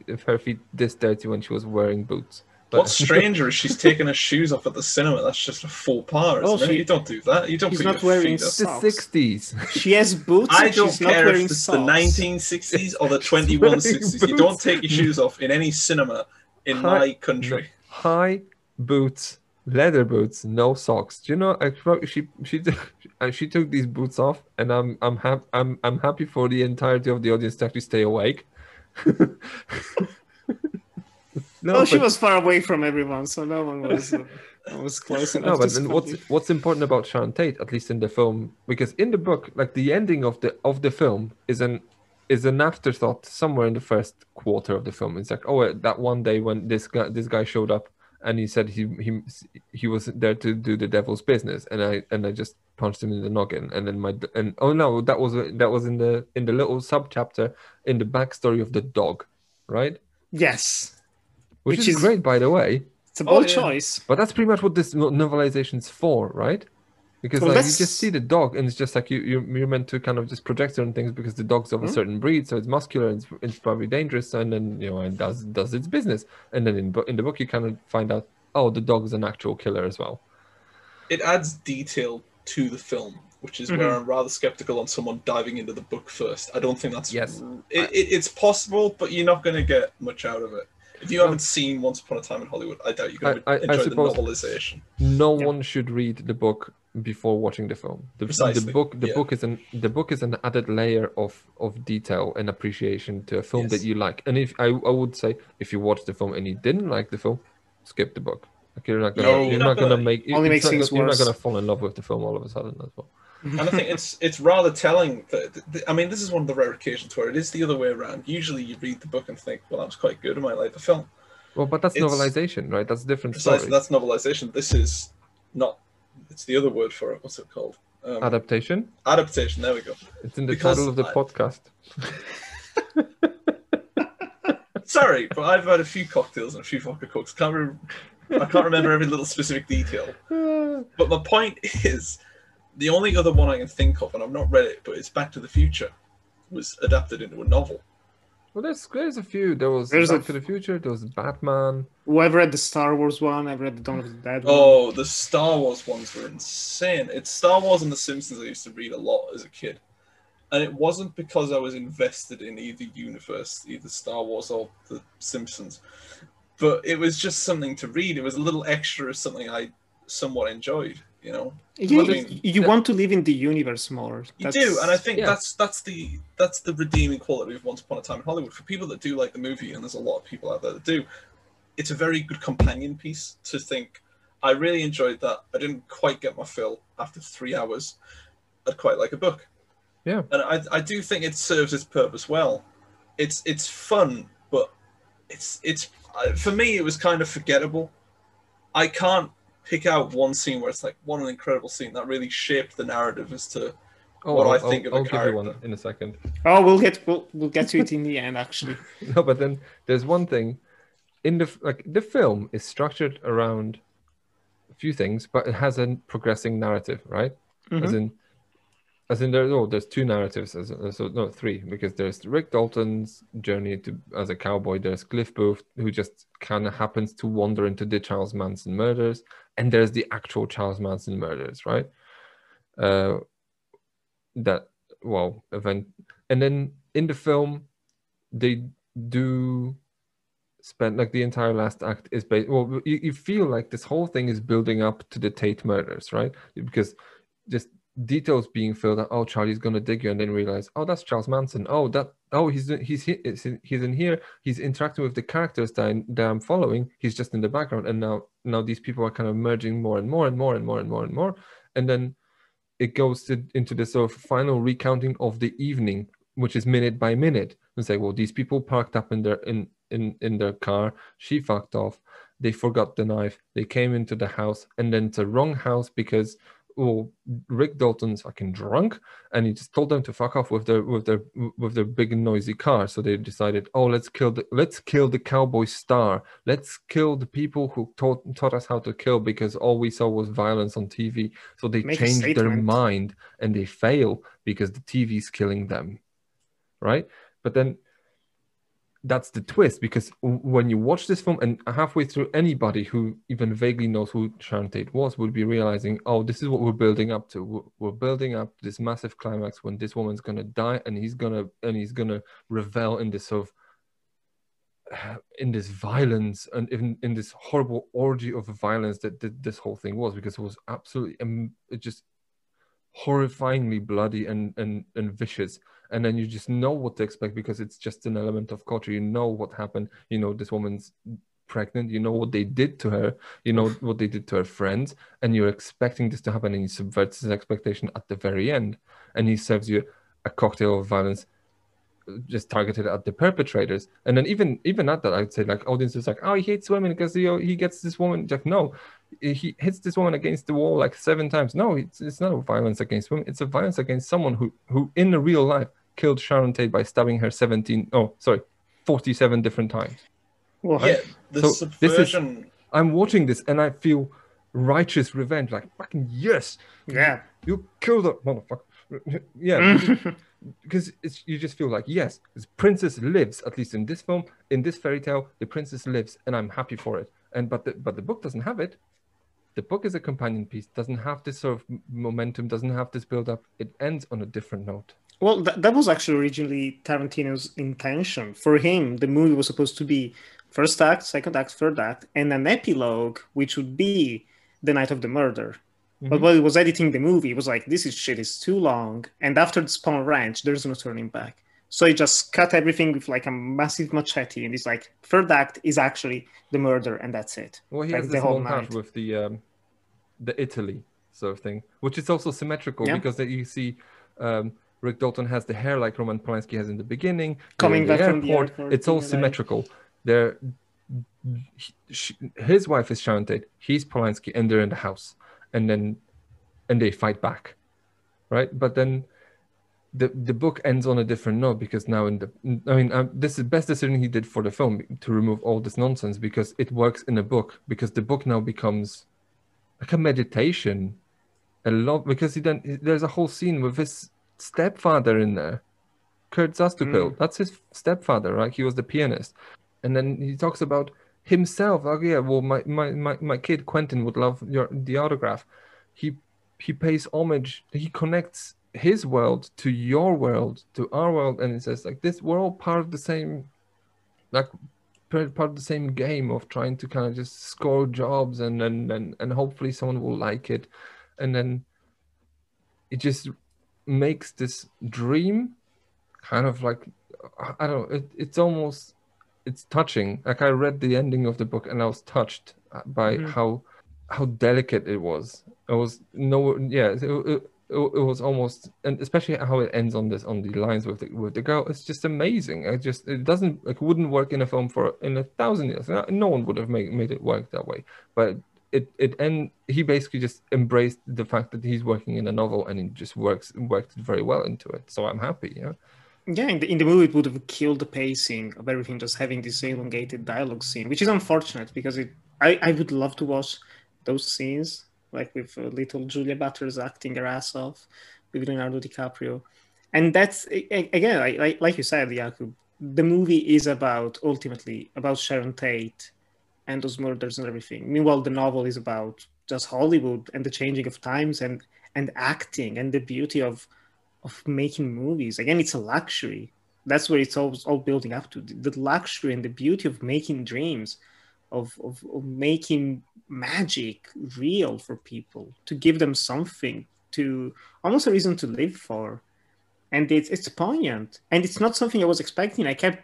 f- her feet this dirty when she was wearing boots? But
What's stranger is she's taking her shoes off at the cinema. That's just a faux pas, isn't
Oh,
it?
she-
You don't do that. You don't
She's
put
not
your
wearing
feet
the sixties.
She has boots.
I
and
don't
she's not
care
wearing
if it's
socks.
the 1960s or the 2160s. You don't take your shoes off in any cinema in
Hi-
my country.
High boots, leather boots, no socks. Do you know? I pro- she she took- and she took these boots off, and I'm I'm happy I'm I'm happy for the entirety of the audience to actually stay awake. no,
Oh, she was far away from everyone, so no one was uh, was close enough.
No, but then what's what's important about Sharon Tate, at least in the film, because in the book, like the ending of the of the film is an is an afterthought somewhere in the first quarter of the film. It's like, oh, that one day when this guy this guy showed up and he said he he he was there to do the devil's business, and I and I just punched him in the noggin, and then my and oh no, that was that was in the in the little sub chapter in the backstory of the dog, right?
Yes,
Which,
Which
is,
is-
great, by the way.
it's a
Oh,
bold
yeah.
choice.
But that's pretty much what this no- novelization's for, right? Because
Well,
like you just see the dog, and it's just like you you're, you're meant to kind of just project certain things because the dog's of a
Hmm.
certain breed, so it's muscular and it's, it's probably dangerous, and then you know and does does its business, and then in in the book you kind of find out oh the dog is an actual killer as well.
It adds detail to the film, which is where I'm rather skeptical on someone diving into the book first. I don't think that's
Yes.
It, it, it's possible, but you're not going to get much out of it. If you haven't seen Once Upon a Time in Hollywood, I doubt you're going to
I- I- I
enjoy
suppose-
the novelization.
No
Yeah.
one should read the book before watching the film. The, the book the
yeah.
book is an the book is an added layer of of detail and appreciation to a film that you like. And if I, I would say if you watch the film and you didn't like the film, skip the book. Like you're not gonna
No,
you're,
you're
not,
not
gonna,
gonna-
make
Only
it's
makes
not
things
gonna- You're not gonna fall in love with the film all of a sudden as well.
And I think it's it's rather telling that I mean this is one of the rare occasions where it is the other way around. Usually you read the book and think, well, that was quite good. I might like the film.
Well, but that's
It's-
novelization, right? That's a different
Precisely,
story.
that's novelization. This is not. It's the other word for it. What's it called? Um,
Adaptation.
adaptation. There we go.
It's in the
because
title of the
I-
podcast.
Sorry, but I've had a few cocktails and a few vodka cokes. Can't remember, I can't remember every little specific detail. But my point is, the only other one I can think of, and I've not read it, but it's Back to the Future, was adapted into a novel.
Well, there's there's a few. There was
There's a
Back to the Future. There was Batman.
Well, I've read the Star Wars one. I've read the Dawn of the Dead one.
Oh, the Star Wars ones were insane. It's Star Wars and The Simpsons I used to read a lot as a kid. And it wasn't because I was invested in either universe, either Star Wars or The Simpsons. But it was just something to read. It was a little extra of something I somewhat enjoyed, you know?
You,
Well, I mean,
you want to live in the universe more.
You do, and I think
yeah.
that's that's the that's the redeeming quality of Once Upon a Time in Hollywood. For people that do like the movie, and there's a lot of people out there that do, it's a very good companion piece to think. I really enjoyed that. I didn't quite get my fill after three hours. I'd quite like a book.
Yeah.
and I I do think it serves its purpose well. It's it's fun, but it's it's uh, for me it was kind of forgettable. I can't pick out one scene where it's like one an incredible scene that really shaped the narrative as to
Oh,
What
I'll,
I think
I'll,
of a
I'll give you one
character.
in a second.
Oh, we'll get we'll, we'll get to it in the end. Actually,
No, but then there's one thing in the like the film is structured around a few things, but it has a progressing narrative, right? As
Mhm.
in, as in there. Oh, there's two narratives. As, as- so no, three because there's Rick Dalton's journey to as a cowboy. There's Cliff Booth who just kind of happens to wander into the Charles Manson murders, and there's the actual Charles Manson murders, right? Uh, that well event, and then in the film they do spend like the entire last act is based well you, you feel like this whole thing is building up to the tate murders right because just details being filled out. Oh charlie's gonna dig you and then realize oh that's charles manson. Oh that oh he's he's he's in, he's in here. He's interacting with the characters that, I, that i'm following. He's just in the background. And now now these people are kind of merging more and more and more and more and more and more. And then it goes to, into the sort of final recounting of the evening which is minute by minute. And say well these people parked up in their in in in their car. She fucked off. They forgot the knife. They came into the house and then it's a wrong house because well rick dalton's fucking drunk and he just told them to fuck off with their with their with their big noisy car. So they decided oh let's kill the let's kill the cowboy star. Let's kill the people who taught taught us how to kill because all we saw was violence on tv so they
Make
changed their mind and they fail because the tv's killing them. Right? But then that's the twist because when you watch this film and halfway through anybody who even vaguely knows who sharon tate was would be realizing oh this is what we're building up to. We're building up this massive climax when this woman's to die and he's to and he's to revel in this sort of in this violence and in, in this horrible orgy of violence that, that this whole thing was because it was absolutely um, it just horrifyingly bloody and, and and vicious and then you just know what to expect because it's just an element of culture. You know what happened. You know this woman's pregnant. You know what they did to her. You know mm-hmm. what they did to her friends and you're expecting this to happen and he subverts his expectation at the very end and he serves you a cocktail of violence just targeted at the perpetrators. And then even even at that i'd say like audiences like oh he hates women because he, he gets this woman like no. He hits this woman against the wall like seven times. No it's, it's not a violence against women. It's a violence against someone who who in the real life killed sharon tate by stabbing her 17 oh sorry 47 different times.
What? yeah. the so subversion
this is, i'm watching this and i feel righteous revenge like fucking yes.
Yeah.
You killed that motherfucker yeah mm. because it's you just feel like yes this princess lives at least in this film in this fairy tale the princess lives and i'm happy for it. And but the but the book doesn't have it. The book is a companion piece doesn't have this sort of momentum doesn't have this build up it ends on a different note.
Well that, that was actually originally tarantino's intention. For him the movie was supposed to be first act second act third act and an epilogue which would be the night of the murder Mm-hmm. But while he was editing the movie, he was like, "This is shit is too long." And after the Spahn Ranch, there's no turning back. So he just cut everything with like a massive machete, and he's like, third act is actually the murder, and that's it.
Well, he
like
has this whole montage with the um, the Italy sort of thing, which is also symmetrical yeah. because that you see um, Rick Dalton has the hair like Roman Polanski has in the beginning.
Coming back airport. from the
airport, it's all symmetrical. They're his wife is Sharon Tate, he's Polanski, and they're in the house and then and they fight back right? But then the the book ends on a different note because now in the i mean um, this is the best decision he did for the film to remove all this nonsense because it works in a book because the book now becomes like a meditation a lot because he then there's a whole scene with his stepfather in there Curt Zastoupil Mm. that's his stepfather right? He was the pianist. And then he talks about himself. Oh yeah, well my, my, my, my kid Quentin would love your the autograph. He he pays homage. He connects his world to your world, to our world, and it says like this. We're all part of the same, like part of the same game of trying to kind of just score jobs and and and, and hopefully someone will like it, and then it just makes this dream kind of like I don't know. It, it's almost it's touching. Like I read the ending of the book and I was touched uh, by mm-hmm. how how delicate it was. It was no, yeah, it, it, it, was almost, and especially how it ends on this on the lines with the with the girl. It's just amazing. I just it doesn't like wouldn't work in a film for in a thousand years. No one would have made made it work that way. But it it and he basically just embraced the fact that he's working in a novel and it just works worked very well into it. So I'm happy. Yeah.
Yeah, in the, in the movie, it would have killed the pacing of everything, just having this elongated dialogue scene, which is unfortunate because it. I, I would love to watch those scenes, like with uh, little Julia Butters acting her ass off with Leonardo DiCaprio. And that's, again, like, like you said, Jakub, the movie is about, ultimately, about Sharon Tate and those murders and everything. Meanwhile, the novel is about just Hollywood and the changing of times and, and acting and the beauty of of making movies. Again, it's a luxury. That's where it's all, all building up to the luxury and the beauty of making dreams, of, of, of making magic real for people, to give them something, to almost a reason to live for. And it's, it's poignant. And it's not something I was expecting. I kept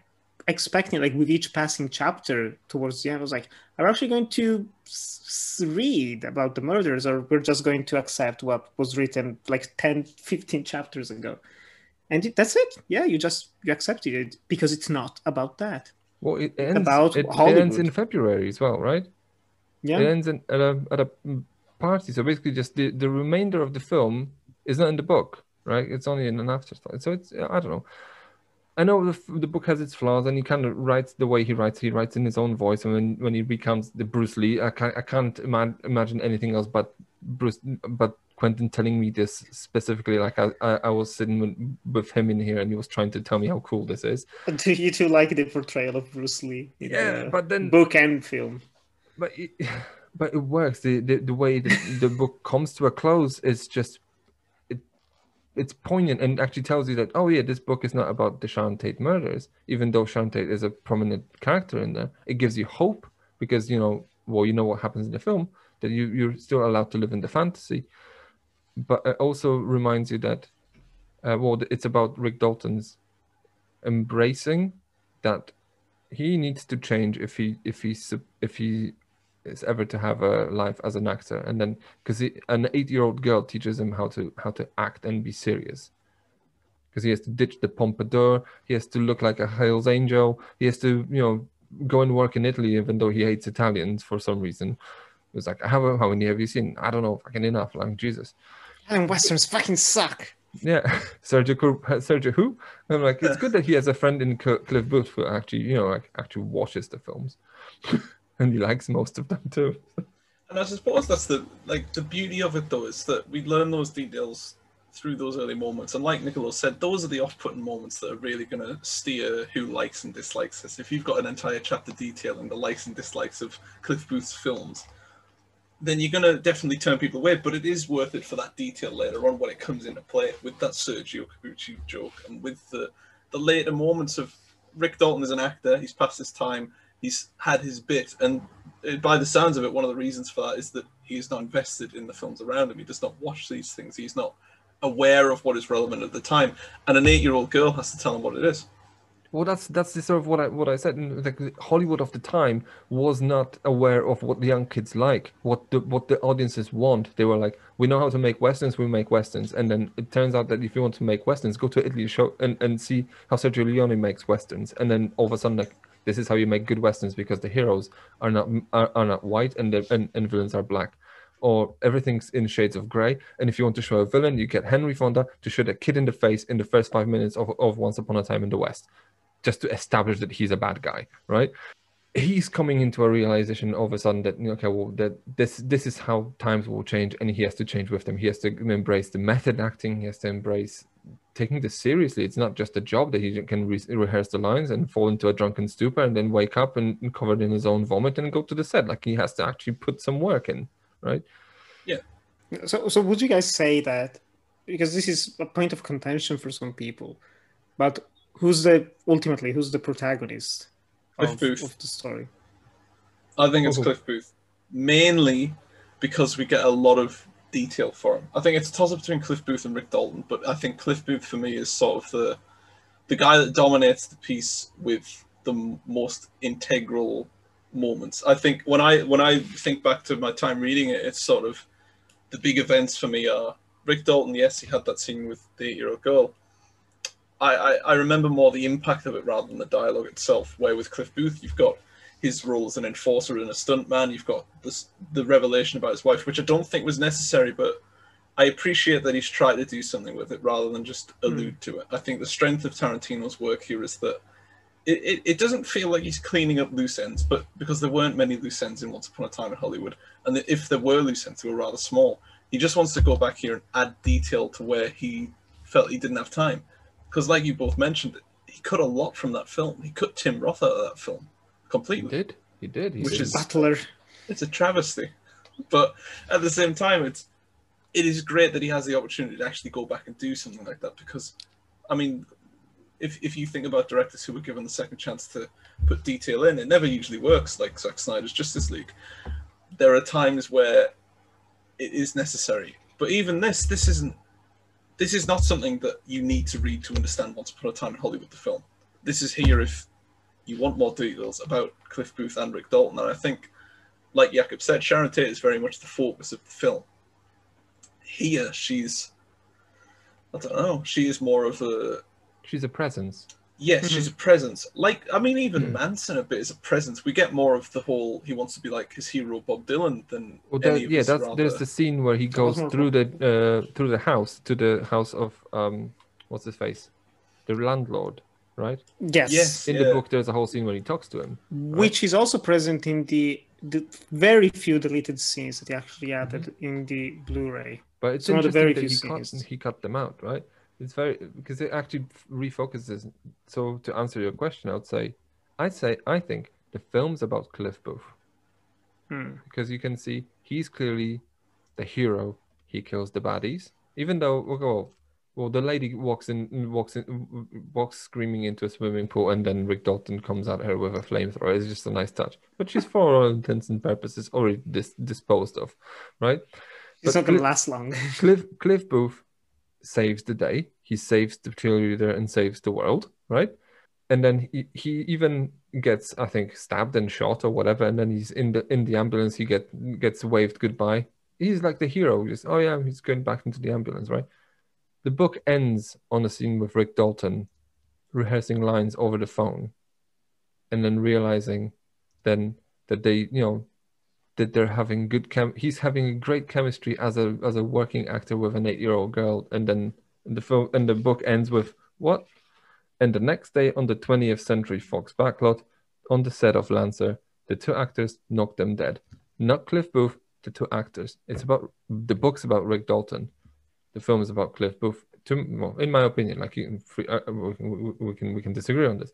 expecting like with each passing chapter towards the end, I was like, are we actually going to s- read about the murders or we're just going to accept what was written like 10, 15 chapters ago? And it, that's it. Yeah, you just you accepted it because it's not about that.
Well, it ends about it, ends in February as well, right? Yeah, it ends in, at a at a party. So basically, just the the remainder of the film is not in the book, right? It's only in an afterthought. So it's I don't know. I know the, the book has its flaws, and he kind of writes the way he writes. He writes in his own voice, and when, when he recounts the Bruce Lee, I can't I can't ima- imagine anything else but Bruce, but Quentin telling me this specifically. Like I, I, I was sitting with, with him in here, and he was trying to tell me how cool this is.
Do you two like the portrayal of Bruce Lee? in
Yeah,
the
but then
book and film.
but it, but it works. The the, the way the, the book comes to a close is just it's poignant and actually tells you that oh yeah, this book is not about the Sharon Tate murders, even though Sharon Tate is a prominent character in there. It gives you hope because you know well you know what happens in the film that you you're still allowed to live in the fantasy, but it also reminds you that uh, well it's about Rick Dalton's embracing that he needs to change if he if he if he is ever to have a life as an actor. And then because an eight-year-old girl teaches him how to how to act and be serious. Because he has to ditch the pompadour he has to look like a Hell's Angel he has to you know go and work in Italy even though he hates Italians for some reason. It was like how, how many have you seen? I don't know fucking enough like Jesus.
And westerns fucking suck.
yeah, Sergio, Sergio who? I'm like, it's good that he has a friend in Cliff Booth who actually, you know, like actually watches the films, and he likes most of them too.
And I suppose that's the like the beauty of it though is that we learn those details through those early moments. And like Niccolo said, those are the off-putting moments that are really going to steer who likes and dislikes this. If you've got an entire chapter detailing the likes and dislikes of Cliff Booth's films, then you're going to definitely turn people away. But it is worth it for that detail later on when it comes into play with that Sergio Corbucci joke and with the the later moments of Rick Dalton as an actor. He's past his time. He's had his bit, and uh, by the sounds of it, one of the reasons for that is that he is not invested in the films around him. He does not watch these things. He's not aware of what is relevant at the time, and an eight-year-old girl has to tell him what it is.
Well, that's that's the sort of what I what I said. Like Hollywood of the time was not aware of what the young kids like, what the what the audiences want. They were like, we know how to make westerns, we make westerns, and then it turns out that if you want to make westerns, go to Italy, show and, and see how Sergio Leone makes westerns, and then all of a sudden, like this is how you make good westerns because the heroes are not are, are not white and the and, and villains are black. Or everything's in shades of grey. And if you want to show a villain, you get Henry Fonda to shoot a kid in the face in the first five minutes of, of Once Upon a Time in the West just to establish that he's a bad guy, right? He's coming into a realization all of a sudden that okay, well, that this this is how times will change, and he has to change with them. He has to embrace the method acting. He has to embrace taking this seriously. It's not just a job that he can re- rehearse the lines and fall into a drunken stupor and then wake up and, and covered in his own vomit and go to the set. Like he has to actually put some work in, right? Yeah.
So, so would you guys say that because this is a point of contention for some people, but who's the ultimately who's the protagonist of,
Booth.
of the story?
I think it's. Cliff Booth, mainly because we get a lot of detail for him. I think it's a toss up between Cliff Booth and Rick Dalton, but I think Cliff Booth for me is sort of the the guy that dominates the piece with the most integral moments. I think when I when I think back to my time reading it, it's sort of the big events for me are Rick Dalton. Yes, he had that scene with the eight-year-old girl. I, I, I remember more the impact of it rather than the dialogue itself. Where with Cliff Booth, you've got his role as an enforcer and a stuntman. You've got this the revelation about his wife, which I don't think was necessary, but I appreciate that he's tried to do something with it rather than just hmm. allude to it. I think the strength of Tarantino's work here is that it, it, it doesn't feel like he's cleaning up loose ends, but because there weren't many loose ends in Once Upon a Time in Hollywood, and if there were loose ends, they were rather small. He just wants to go back here and add detail to where he felt he didn't have time. Because, like you both mentioned, he cut a lot from that film. He cut Tim Roth out of that film
He did. He did. He
Which
did.
is-
Butler.
It's a travesty, but at the same time, it's it is great that he has the opportunity to actually go back and do something like that. Because, I mean, if if you think about directors who were given the second chance to put detail in, it never usually works. Like Zack Snyder's Justice League, there are times where it is necessary. But even this, this isn't. This is not something that you need to read to understand Once Upon a Time in Hollywood, the film. This is here if you want more details about Cliff Booth and Rick Dalton. And I think, like Jakob said, Sharon Tate is very much the focus of the film. Here, she's. I don't know. She is more of a
She's a presence.
Yes, she's a presence. Like, I mean, even
Mhm.
Manson a bit is a presence. We get more of the whole he wants to be like his hero Bob Dylan than
Well,
any of
yeah,
his
that's
rather-
there's the scene where he goes through the uh, through the house to the house of um what's his face, the landlord, right?
Yes.
Yes.
In
Yeah.
the book, there's a whole scene where he talks to him.
Which is also present in the the very few deleted scenes that he actually added in the Blu-ray.
But it's
It's one of the very
that
few
he cut,
scenes.
he cut them out, right? It's very because it actually refocuses. So to answer your question, I would say, I'd say I think the film's about Cliff Booth
Hmm.
because you can see he's clearly the hero. He kills the baddies, even though well, well, the lady walks in, walks in, walks screaming into a swimming pool, and then Rick Dalton comes at her with a flamethrower. It's just a nice touch, but she's for all intents and purposes already dis- disposed of, right?
It's
But
not going to last long.
Cliff Cliff Booth saves the day. He saves the cheerleader and saves the world, right? And then he, he even gets, I think, stabbed and shot or whatever. And then he's in the in the ambulance. He get gets waved goodbye. He's like the hero. Just oh yeah, he's going back into the ambulance, right? The book ends on a scene with Rick Dalton rehearsing lines over the phone, and then realizing then that they, you know, that they're having good chem he's having a great chemistry as a as a working actor with an eight year old girl. And then the film and the book ends with what? And the next day on the 20th century fox backlot on the set of lancer the two actors knocked them dead. Not cliff booth the two actors. It's about the book's about rick dalton the film is about cliff booth to, well, in my opinion like you can uh, we, can, we can disagree on this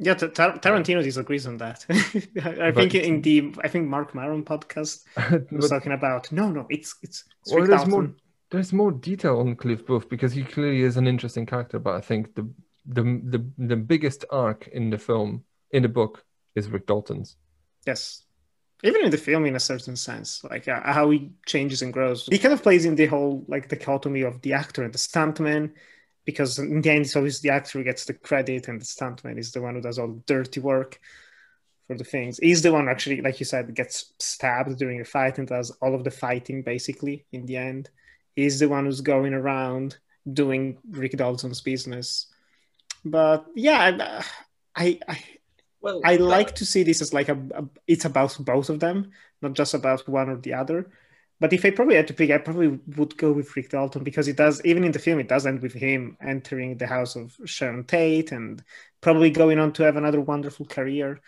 Yeah, Tar- Tar- Tarantino disagrees on that. I
But-
think in the I think Marc Maron podcast was
But-
talking about no, no, it's it's, it's
Well, there's more. There's more detail on Cliff Booth because he clearly is an interesting character. But I think the the the the biggest arc in the film in the book is Rick Dalton's.
Yes, even in the film, in a certain sense, like uh, how he changes and grows. He kind of plays in the whole like dichotomy of the actor and the stuntman, because in the end, it's always the actor who gets the credit, and the stuntman is the one who does all the dirty work for the things. He's the one actually, like you said, gets stabbed during a fight and does all of the fighting basically. In the end, he's the one who's going around doing Rick Dalton's business. But yeah, I, I, I
Well,
I
that-
like to see this as like a, a- it's about both of them, not just about one or the other. But if I probably had to pick, I probably would go with Rick Dalton because it does, even in the film, it does end with him entering the house of Sharon Tate and probably going on to have another wonderful career,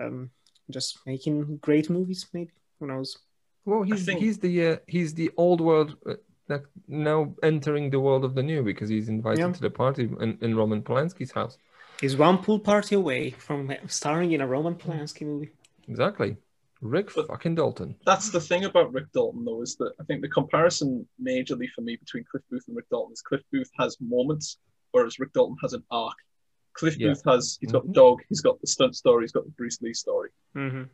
um, just making great movies. Maybe who knows?
Well, he's
think-
he's the uh, he's the old world uh, like now entering the world of the new because he's invited
Yeah.
to the party in, in Roman Polanski's house.
Is one pool party away from starring in a Roman Polanski movie?
Exactly, Rick
But-
fucking Dalton.
that's the thing about Rick Dalton, though, is that I think the comparison majorly for me between Cliff Booth and Rick Dalton is Cliff Booth has moments, whereas Rick Dalton has an arc. Cliff
Yeah.
Booth has he's got
Mhm.
Dog, he's got the stunt story, he's got the Bruce Lee story.
Mm-hmm.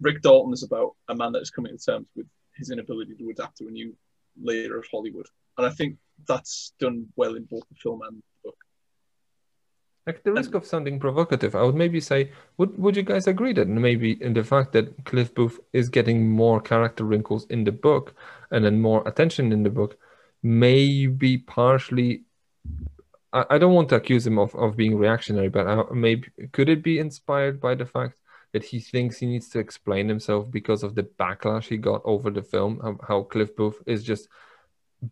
Rick Dalton is about a man that is coming to terms with his inability to adapt to a new layer of Hollywood, and I think that's done well in both the film and the.
At the risk of sounding provocative, I would maybe say, would would you guys agree that maybe in the fact that Cliff Booth is getting more character wrinkles in the book and then more attention in the book, maybe partially. I, I don't want to accuse him of, of being reactionary, but uh, maybe could it be inspired by the fact that he thinks he needs to explain himself because of the backlash he got over the film? How, how Cliff Booth is just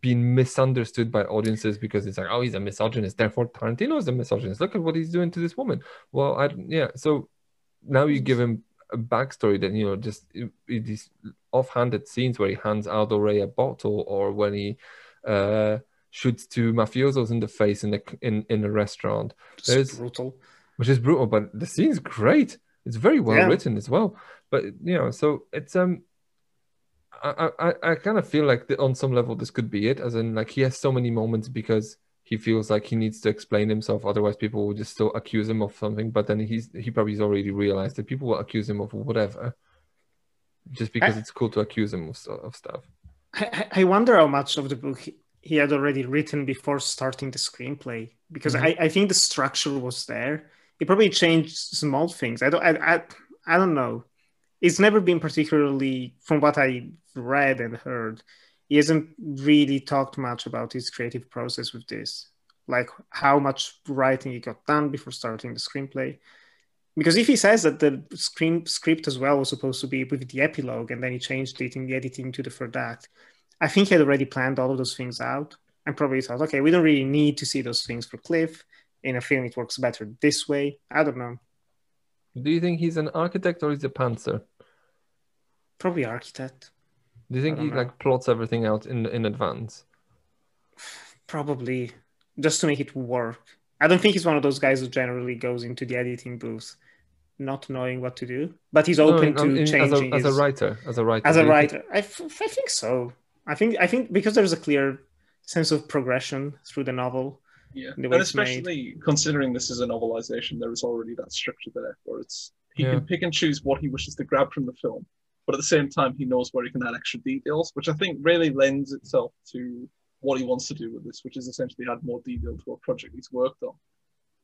being misunderstood by audiences because it's like, oh, he's a misogynist. Therefore, Tarantino is a misogynist. Look at what he's doing to this woman. Well, I yeah. So now you give him a backstory that you know just i- i- these offhanded scenes where he hands Aldo Ray a bottle or when he uh, shoots two mafiosos in the face in a in in a restaurant,
Just
There's-
brutal.
which is brutal. But the scene's great. It's very well
Yeah.
written as well. But you know, so it's um. I, I, I kind of feel like the, on some level this could be it, as in like he has so many moments because he feels like he needs to explain himself, otherwise people will just still accuse him of something. But then he's he probably's already realized that people will accuse him of whatever, just because
I-
it's cool to accuse him of, of stuff.
I, I wonder how much of the book he- he had already written before starting the screenplay because
Mhm.
I, I think the structure was there. He probably changed small things. I don't I, I, I don't know. It's never been particularly from what I read and heard. He hasn't really talked much about his creative process with this, like how much writing he got done before starting the screenplay. Because if he says that the screen script as well was supposed to be with the epilogue and then he changed it in the editing to the third act, I think he had already planned all of those things out and probably thought, okay, we don't really need to see those things for Cliff. In a film, it works better this way. I don't know.
Do you think he's an architect or he's a pantser?
Probably architect.
Do you think he
know.
like plots everything out in in advance?
probably just to make it work. I don't think he's one of those guys who generally goes into the editing booth not knowing what to do, but he's open
No,
to
in-
changing
as a, as
his-
a writer. As a writer.
as a
you think-
writer I, f- I think so i think i think because there's a clear sense of progression through the novel
Yeah,
the
and
way it's made.
especially considering this is a novelization, there is already that structure there where it's he
Yeah.
can pick and choose what he wishes to grab from the film, but at the same time he knows where he can add extra details, which I think really lends itself to what he wants to do with this, which is essentially add more detail to a project he's worked on.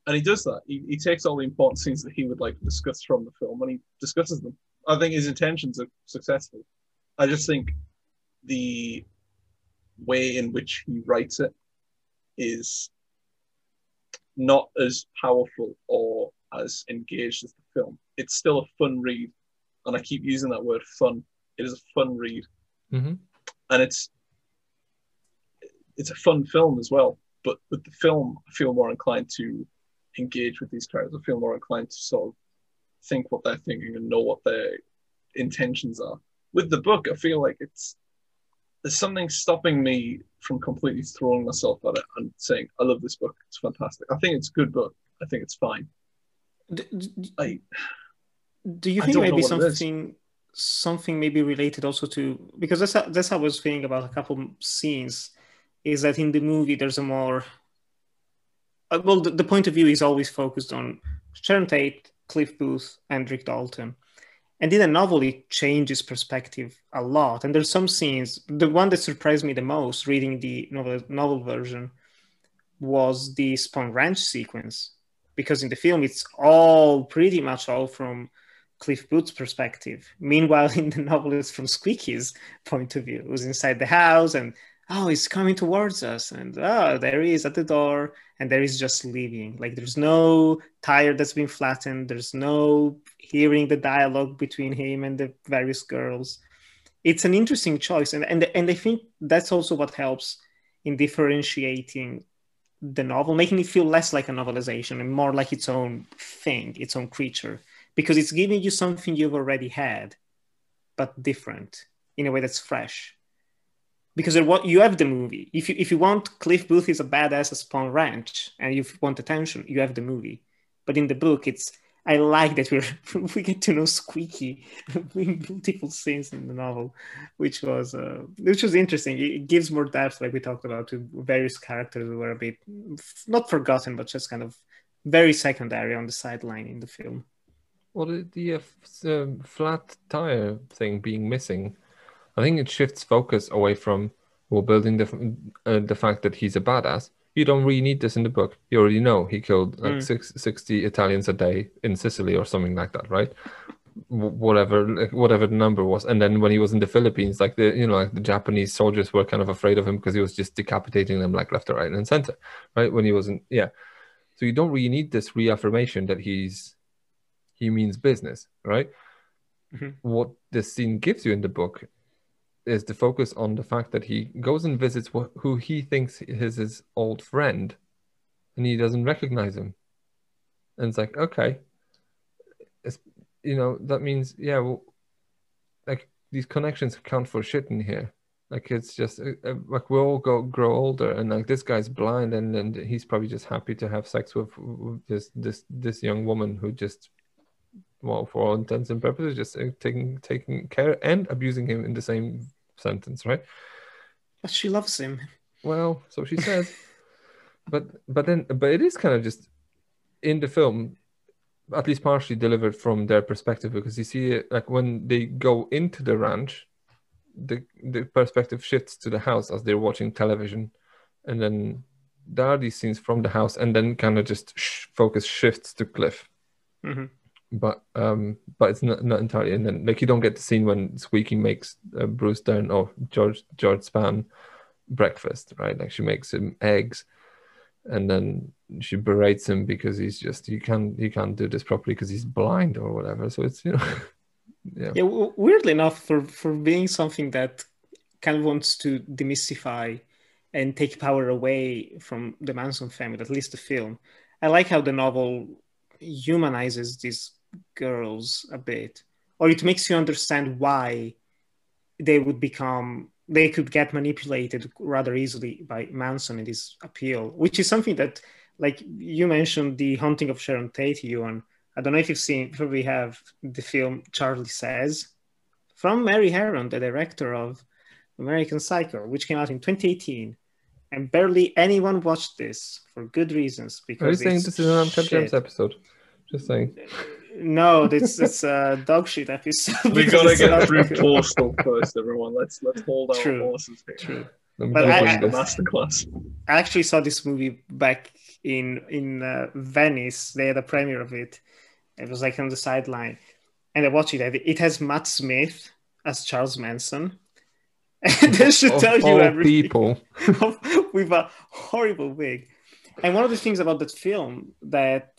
And he does that. He, he takes all the important scenes that he would like to discuss from the film and he discusses them. I think his intentions are successful. I just think the way in which he writes it is not as powerful or as engaged as the film. It's still a fun read, and I keep using that word fun. It is a fun read,
Mhm.
and it's it's a fun film as well. But with the film, I feel more inclined to engage with these characters. I feel more inclined to sort of think what they're thinking and know what their intentions are. With the book, I feel like it's there's something stopping me from completely throwing myself at it and saying, I love this book. It's fantastic. I think it's a good book. I think it's fine.
D- d-
I,
do you think maybe
what it is.
something something maybe related also to because that's how, that's how I was feeling about a couple scenes is that in the movie there's a more uh, well the, the point of view is always focused on Sharon Tate, Cliff Booth, and Rick Dalton. And in the novel, it changes perspective a lot. And there's some scenes. The one that surprised me the most reading the novel, novel version was the Spahn Ranch sequence, because in the film it's all pretty much all from Cliff Booth's perspective. Meanwhile, in the novel, it's from Squeaky's point of view, who's inside the house and oh, he's coming towards us, and oh, there he is at the door, and there is just leaving. Like there's no tire that's been flattened. There's no hearing the dialogue between him and the various girls. It's an interesting choice, and and and I think that's also what helps in differentiating the novel, making it feel less like a novelization and more like its own thing, its own creature, because it's giving you something you've already had, but different in a way that's fresh. Because you have the movie. If you if you want Cliff Booth is a badass at Spahn Ranch and you want attention, you have the movie. But in the book, it's I like that we're we get to know Squeaky in beautiful scenes in the novel, which was uh, which was interesting. It gives more depth, like we talked about, to various characters who were a bit not forgotten, but just kind of very secondary on the sideline in the film.
Well, the, the uh, flat tire thing being missing, I think it shifts focus away from well building the uh, the fact that he's a badass. You don't really need this in the book. You already know he killed like
Mm.
six, 60 Italians a day in Sicily or something like that, right? Whatever, like, whatever the number was. And then when he was in the Philippines, like the you know like the Japanese soldiers were kind of afraid of him because he was just decapitating them like left, or right, and center, right? When he wasn't, yeah. So you don't really need this reaffirmation that he's he means business, right?
Mhm.
What this scene gives you in the book is the focus on the fact that he goes and visits wh- who he thinks is his old friend, and he doesn't recognize him. And it's like, okay, it's, you know, that means, yeah, well, like these connections count for shit in here. Like it's just uh, uh, like we all go grow older, and like this guy's blind, and and he's probably just happy to have sex with, with this this this young woman who just well, for all intents and purposes, just uh, taking taking care and abusing him in the same sentence, right?
But she loves him.
Well, so she says. but but then but it is kind of just in the film, at least partially delivered from their perspective because you see it like when they go into the ranch, the the perspective shifts to the house as they're watching television, and then there are these scenes from the house, and then kind of just sh- focus shifts to Cliff
Mhm.
But um but it's not, not entirely and then like you don't get the scene when squeaky makes uh, bruce Dern or george george Spahn breakfast right? Like she makes him eggs and then she berates him because he's just you can't you can't do this properly because he's blind or whatever. So it's you know yeah.
Yeah, w- weirdly enough, for for being something that kind of wants to demystify and take power away from the Manson family, at least the film, I like how the novel humanizes these girls a bit, or it makes you understand why they would become they could get manipulated rather easily by Manson in this appeal, which is something that, like you mentioned, the haunting of Sharon Tate, Ewan. I don't know if you've seen, probably have the film Charlie Says from Mary Harron, the director of American Psycho, which came out in 2018. And barely anyone watched this for good reasons. Because
Are you saying this is an Uncut episode? Just saying.
No, this is a dog shit episode.
We gotta get
not
through
good.
Postal first, everyone. Let's let's hold our
True.
horses here.
True.
Let me
But I- I-
The masterclass.
I actually saw this movie back in in uh, Venice. They had a premiere of it. It was like on the sideline, and I watched it. It has Matt Smith as Charles Manson. And that should
Of
tell you
all
everything
people.
with a horrible wig. And one of the things about that film that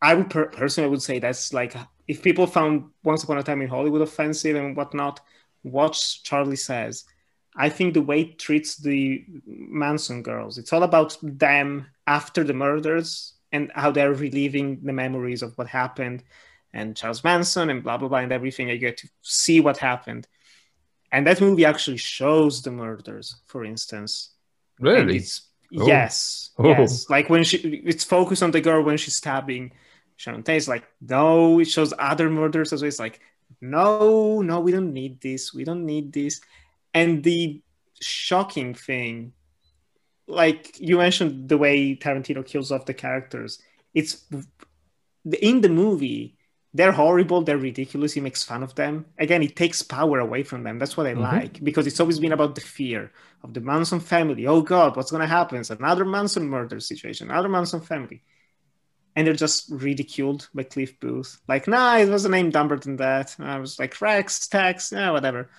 I would per- personally would say that's like if people found Once Upon a Time in Hollywood offensive and whatnot, watch Charlie Says. I think the way it treats the Manson girls, it's all about them after the murders and how they're reliving the memories of what happened and Charles Manson and blah blah blah and everything. You get to see what happened. And that movie actually shows the murders, for instance.
Really?
it's-
Oh.
Yes,
Oh.
yes. Like when she, it's focused on the girl when she's stabbing Sharon Tate. It's like, no, it shows other murders as well. It's like, no, no, we don't need this. We don't need this. And the shocking thing, like you mentioned, the way Tarantino kills off the characters. It's in the movie. They're horrible. They're ridiculous. He makes fun of them. Again, it takes power away from them. That's what I
Mhm.
like because it's always been about the fear of the Manson family. Oh God, what's going to happen? It's another Manson murder situation, another Manson family. And they're just ridiculed by Cliff Booth. Like, nah, it was a name dumber than that. And I was like, Rex, Tex, yeah, whatever.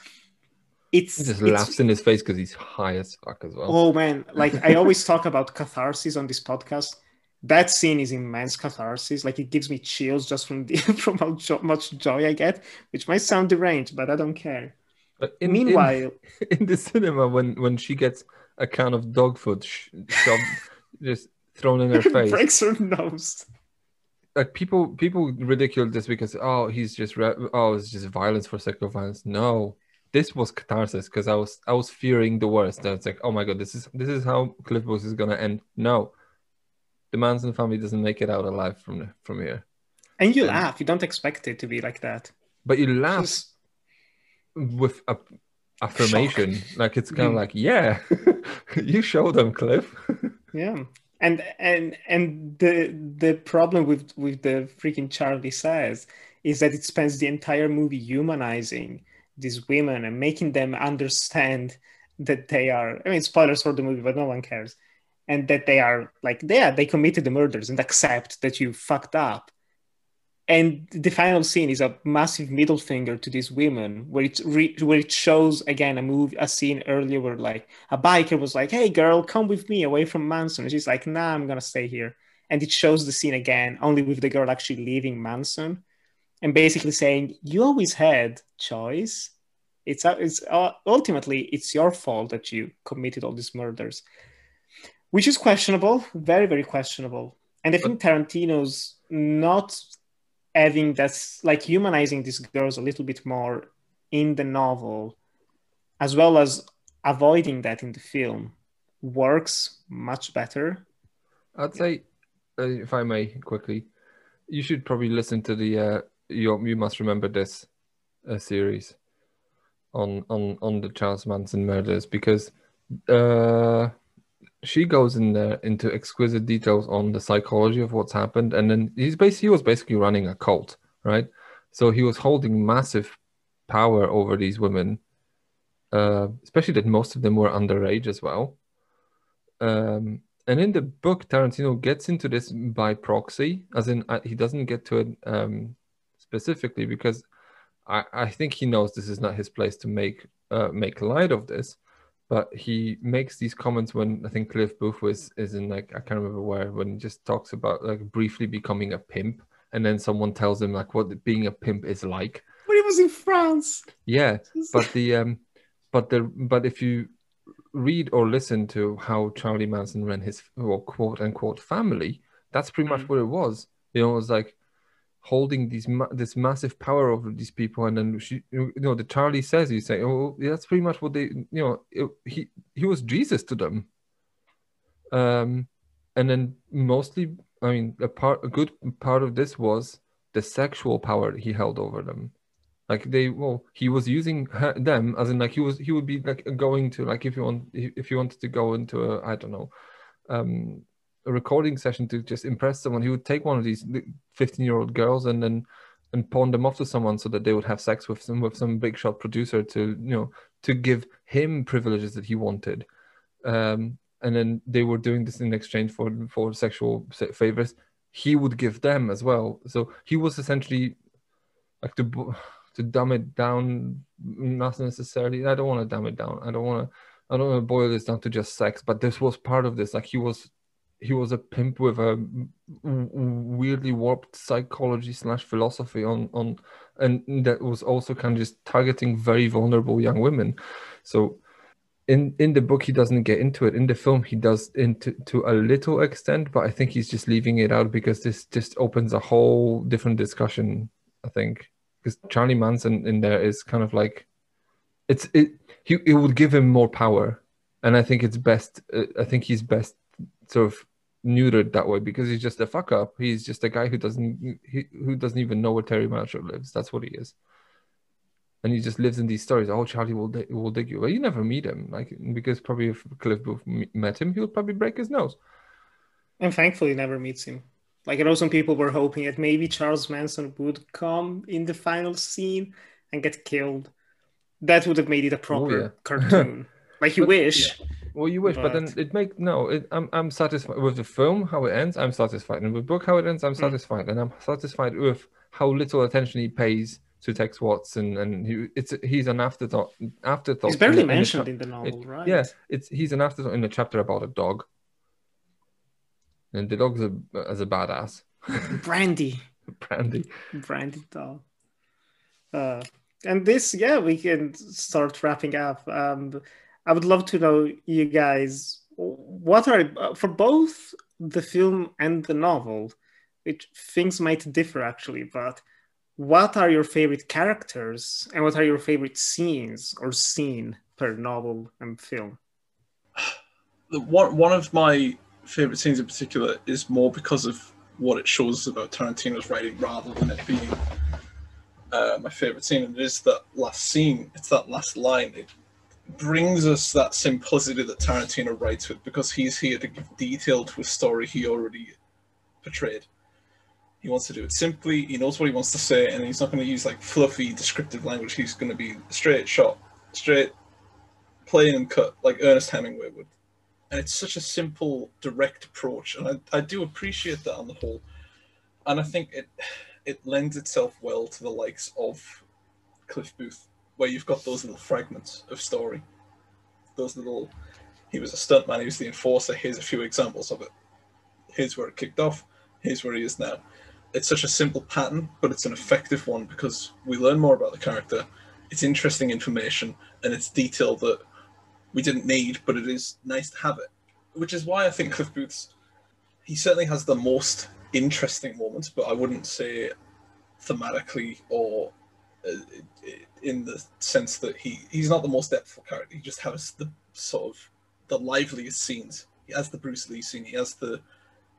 It's,
He just
it's-
laughs in his face because he's high as fuck as well.
Oh man, like I always talk about catharsis on this podcast. That scene is immense catharsis. Like it gives me chills just from the from how jo- much joy I get, which might sound deranged, but I don't care.
But in,
Meanwhile,
in, in the cinema, when when she gets a can of dog food sh- shoved, just thrown in her face,
breaks her nose.
like people people ridicule this because oh he's just re- oh it's just violence for sake of violence. No, this was catharsis because I was I was fearing the worst. Was like, oh my god, this is this is how Cliff Booth is gonna end. No, the Manson family doesn't make it out alive from the, from here.
And you
And-
laugh. You don't expect it to be like that.
But you laugh
Just-
with a affirmation, like it's kind of like yeah, you show them, Cliff.
yeah. And and and the the problem with with the freaking Charlie says is that it spends the entire movie humanizing these women and making them understand that they are I mean spoilers for the movie, but no one cares. And that they are like yeah, they committed the murders and accept that you fucked up. And the final scene is a massive middle finger to these women, where it re- where it shows again a movie, a scene earlier where like a biker was like, "Hey, girl, come with me away from Manson." And she's like, "Nah, I'm gonna stay here." And it shows the scene again, only with the girl actually leaving Manson, and basically saying, "You always had choice. It's it's uh, ultimately it's your fault that you committed all these murders." which is questionable, very, very questionable. And I think Tarantino's not having that's like humanizing these girls a little bit more in the novel, as well as avoiding that in the film, works much better.
I'd say, uh, if I may quickly, you should probably listen to the uh, you you must remember this uh, series on on on the Charles Manson murders because uh, she goes in there into exquisite details on the psychology of what's happened, and then he's basically he was basically running a cult, right? So he was holding massive power over these women, uh, especially that most of them were underage as well. Um, and in the book, Tarantino gets into this by proxy, as in uh, he doesn't get to it um, specifically because I, I think he knows this is not his place to make uh, make light of this. But he makes these comments when I think Cliff Booth was is in like I can't remember where when he just talks about like briefly becoming a pimp, and then someone tells him like what being a pimp is like.
But he was in France.
Yeah, but the um, but the but if you read or listen to how Charlie Manson ran his well, quote unquote family, that's pretty much
Mm.
what it was. You know, it was like holding these ma- this massive power over these people and then she you know the charlie says you say oh that's pretty much what they you know it, he he was jesus to them. Um and then mostly i mean a part a good part of this was the sexual power he held over them. Like they well he was using her, them as in like he was he would be like going to like if you want if you wanted to go into a i don't know um a recording session to just impress someone he would take one of these 15 year old girls and then and pawn them off to someone so that they would have sex with some with some big shot producer to you know to give him privileges that he wanted. Um and then they were doing this in exchange for for sexual favors. He would give them as well. So he was essentially like to to dumb it down not necessarily i don't want to dumb it down. I don't want to i don't want to boil this down to just sex but this was part of this. Like he was he was a pimp with a weirdly warped psychology slash philosophy on on and that was also kind of just targeting very vulnerable young women. So in in the book he doesn't get into it. In the film he does into to a little extent but i think he's just leaving it out because this just opens a whole different discussion i think. Because charlie manson in there is kind of like it's it he it would give him more power. And i think it's best uh, i think he's best sort of neutered that way because he's just a fuck up. He's just a guy who doesn't he, who doesn't even know where Terry Bradshaw lives. That's what he is. And he just lives in these stories. Oh, Charlie will will dig you. Well, you never meet him, like because probably if Cliff Booth met him, he would probably break his nose.
And thankfully, never meets him. Like I know some people were hoping that maybe Charles Manson would come in the final scene and get killed. That would have made it a oh, proper oh, yeah. cartoon. Like you but, wish.
Yeah well, you wish, but, but then it make no. It, I'm I'm satisfied with the film how it ends. I'm satisfied, and with the book how it ends, I'm mm. satisfied, and I'm satisfied with how little attention he pays to Tex Watson, and he, it's he's an afterthought. Afterthought.
He's barely in, mentioned in the, in the novel,
it,
right?
Yes, yeah, it's he's an afterthought in a chapter about a dog, and the dog's a as a badass.
Brandy.
Brandy.
Brandy dog. Uh, and this, yeah, we can start wrapping up. Um, I would love to know, you guys, what are for both the film and the novel, which things might differ actually, but what are your favorite characters and what are your favorite scenes or scene per novel and film?
One one of my favorite scenes in particular is more because of what it shows about Tarantino's writing rather than it being uh, my favorite scene. And it is that last scene. It's that last line. It brings us that simplicity that Tarantino writes with because he's here to give detail to a story he already portrayed. He wants to do it simply, he knows what he wants to say, and he's not going to use like fluffy descriptive language. He's going to be straight shot, straight, plain and cut, like Ernest Hemingway would. And it's such a simple, direct approach, and I, I do appreciate that on the whole. And I think it it lends itself well to the likes of Cliff Booth where you've got those little fragments of story. Those little, he was a stuntman, he was the enforcer. Here's a few examples of it. Here's where it kicked off. Here's where he is now. It's such a simple pattern, but it's an effective one because we learn more about the character. It's interesting information and it's detail that we didn't need, but it is nice to have it. Which is why I think Cliff Booth's he certainly has the most interesting moments, but I wouldn't say thematically or in the sense that he he's not the most depthful character. He just has the sort of the liveliest scenes. He has the Bruce Lee scene. He has the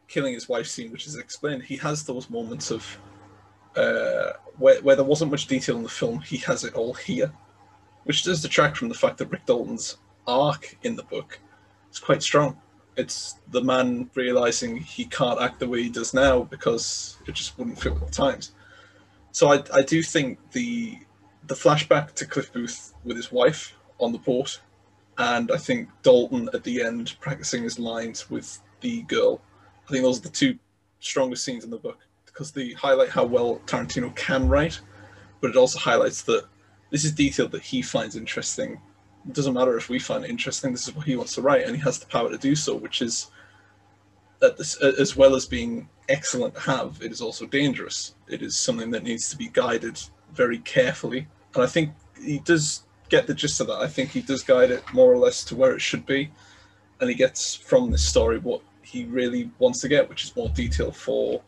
killing his wife scene, which is explained. He has those moments of uh, where where there wasn't much detail in the film. He has it all here, which does detract from the fact that Rick Dalton's arc in the book is quite strong. It's the man realizing he can't act the way he does now because it just wouldn't fit with the times. So I, I do think the the flashback to Cliff Booth with his wife on the port, and I think Dalton at the end practicing his lines with the girl. I think those are the two strongest scenes in the book because they highlight how well Tarantino can write, but it also highlights that this is detail that he finds interesting. It doesn't matter if we find it interesting. This is what he wants to write, and he has the power to do so, which is this, as well as being excellent to have, it is also dangerous. It is something that needs to be guided very carefully. And I think he does get the gist of that. I think he does guide it more or less to where it should be. And he gets from this story what he really wants to get, which is more detail for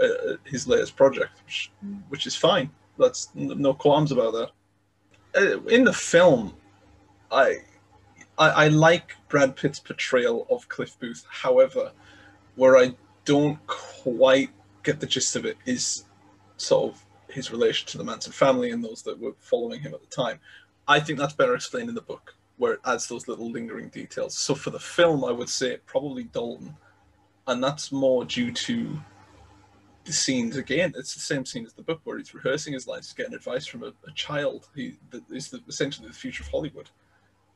uh, his latest project, which, which is fine. That's no qualms about that. Uh, in the film, I, I I like Brad Pitt's portrayal of Cliff Booth. However, where I don't quite get the gist of it is sort of his relation to the Manson family and those that were following him at the time. I think that's better explained in the book, where it adds those little lingering details. So for the film, I would say probably Dalton, and that's more due to the scenes again. It's the same scene as the book where he's rehearsing his lines, he's getting advice from a, a child who is the, essentially the future of Hollywood.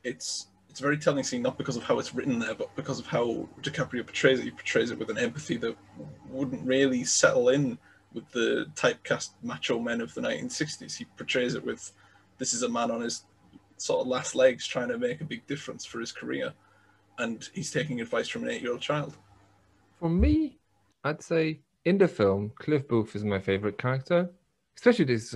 It's it's a very telling scene, not because of how it's written there, but because of how DiCaprio portrays it. He portrays it with an empathy that wouldn't really settle in with the typecast macho men of the 1960s. He portrays it with this is a man on his sort of last legs trying to make a big difference for his career, and he's taking advice from an eight-year-old child.
For me, I'd say in the film, Cliff Booth is my favorite character especially this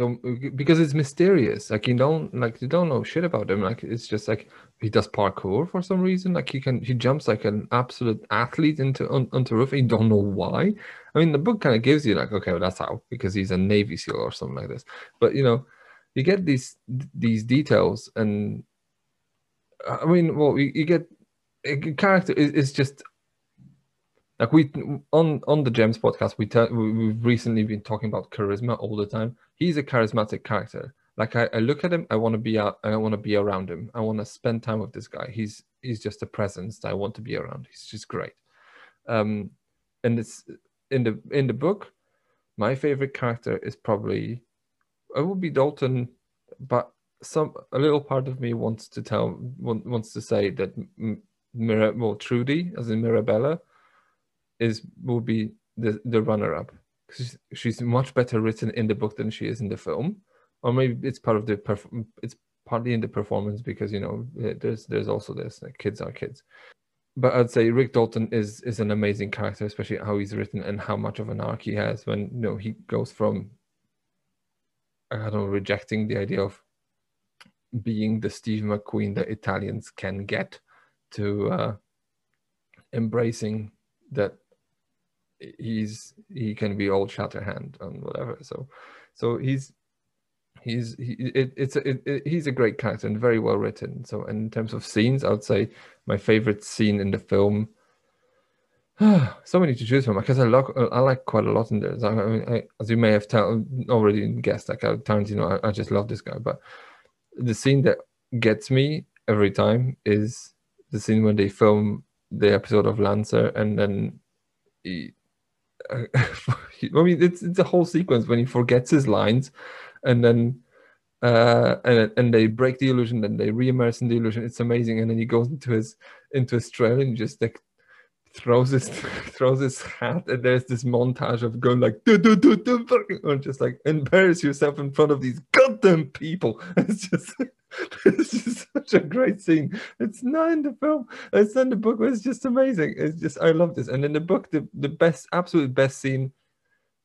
because it's mysterious like you don't like you don't know shit about him like it's just like he does parkour for some reason like he can he jumps like an absolute athlete into on, onto roof and you don't know why. I mean the book kind of gives you like okay well that's how because he's a navy seal or something like this. But you know you get these these details and i mean well you, you get a character is, is just like we on on the gems podcast we tell we've recently been talking about charisma all the time. He's a charismatic character like i, I look at him i want to be out i want to be around him. I want to spend time with this guy. He's he's just a presence that i want to be around. He's just great. Um and it's in the in the book my favorite character is probably it would be dalton but some a little part of me wants to tell wants to say that Mir- well trudy as in mirabella is will be the the runner up. She's, she's much better written in the book than she is in the film, or maybe it's part of the perf- it's partly in the performance because you know eh, there's there's also this like, kids are kids. But I'd say Rick Dalton is is an amazing character, especially how he's written and how much of an arc he has when you know he goes from I don't know rejecting the idea of being the Steve McQueen that Italians can get to uh, embracing that he's he can be old Shatterhand and whatever. So, so he's he's he, it, it's it, it, he's a great character and very well written. So, in terms of scenes, I would say my favorite scene in the film. so many to choose from because I like I like quite a lot in there. I mean, I, as you may have tell, already guessed, like Tarantino, I, I just love this guy. But the scene that gets me every time is the scene when they film the episode of Lancer and then he, I mean, it's it's a whole sequence when he forgets his lines, and then uh, and and they break the illusion, then they re-immerse in the illusion. It's amazing, and then he goes into his into his and just like throws his throws his hat, and there's this montage of going like do do do do, or just like embarrass yourself in front of these goddamn people. It's just it's just such a great scene. It's not in the film. It's in the book. It's just amazing. It's just I love this. And in the book, the the best, absolute best scene.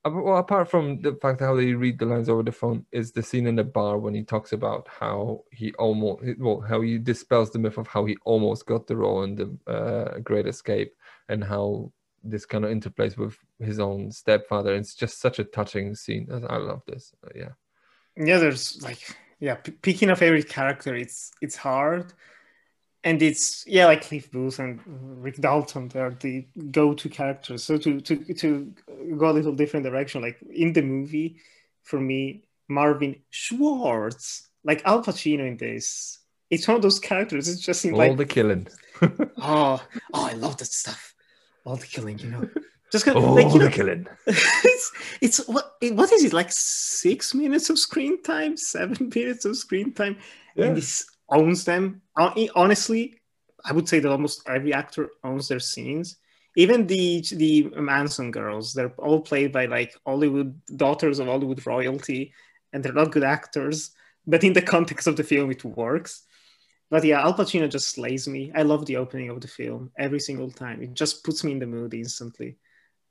Well, apart from the fact how they read the lines over the phone, is the scene in the bar when he talks about how he almost, well, how he dispels the myth of how he almost got the role in the uh, Great Escape, and how this kind of interplays with his own stepfather. It's just such a touching scene. I love this. Yeah.
Yeah, there's like yeah, picking a favorite character, it's it's hard, and it's yeah, like Cliff Booth and Rick Dalton, they're the go-to characters. So to to to go a little different direction, like in the movie, for me, Marvin Schwartz, like Al Pacino in this, it's one of those characters. It's just in
all
like
the killing.
oh, oh, I love that stuff. All the killing, you know. Just
oh,
like,
the
know,
killing.
it's it's what what is it like six minutes of screen time, seven minutes of screen time, yeah. and this owns them. Honestly, I would say that almost every actor owns their scenes. Even the the Manson girls, they're all played by like Hollywood daughters of Hollywood royalty, and they're not good actors. But in the context of the film, it works. But yeah, Al Pacino just slays me. I love the opening of the film every single time. It just puts me in the mood instantly.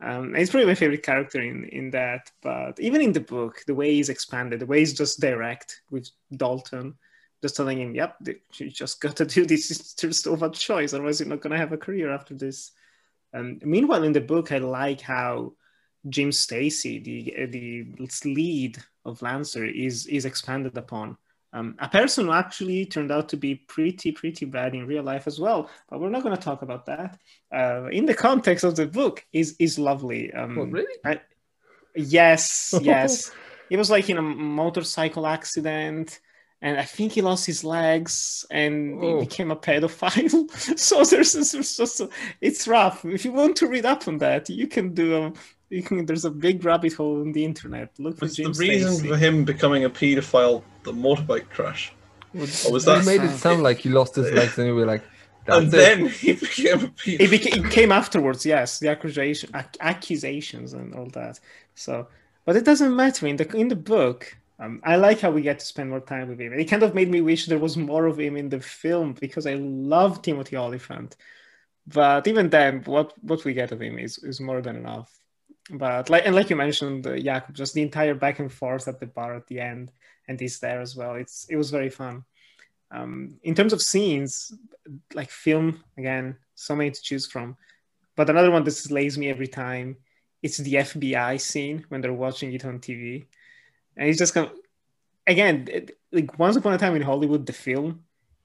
Um, he's probably my favorite character in in that. But even in the book, the way he's expanded, the way he's just direct with Dalton, just telling him, "Yep, you just got to do this. There's no other choice, otherwise you're not gonna have a career after this." Um, meanwhile, in the book, I like how Jim Stacy, the the lead of Lancer, is is expanded upon. Um, a person who actually turned out to be pretty pretty bad in real life as well, but we're not going to talk about that. Uh, in the context of the book, is is lovely. Um,
What, really?
I, yes, yes. it was like in a motorcycle accident, and I think he lost his legs and
Oh.
he became a pedophile. so there's, there's just a, it's rough. If you want to read up on that, you can do a. You can, there's a big rabbit hole in the internet. Look for
Was the reason
Stacy.
for him becoming a paedophile the motorbike crash? Or was
You
that
made it sound like he lost his legs and you were like,
and
that's it.
then he became a pedophile?
it, became, it came afterwards yes the accusation ac- accusations and all that so but it doesn't matter in the in the book um, i like how we get to spend more time with him. It kind of made me wish there was more of him in the film because i love timothy olyphant. But even then what what we get of him is is more than enough. But like and like you mentioned uh, Jakob, just the entire back and forth at the bar at the end and he's there as well. It's it was very fun. Um, in terms of scenes like film again so many to choose from. But another one that slays me every time it's the fbi scene when they're watching it on tv and it's just of again like once upon a time in hollywood the film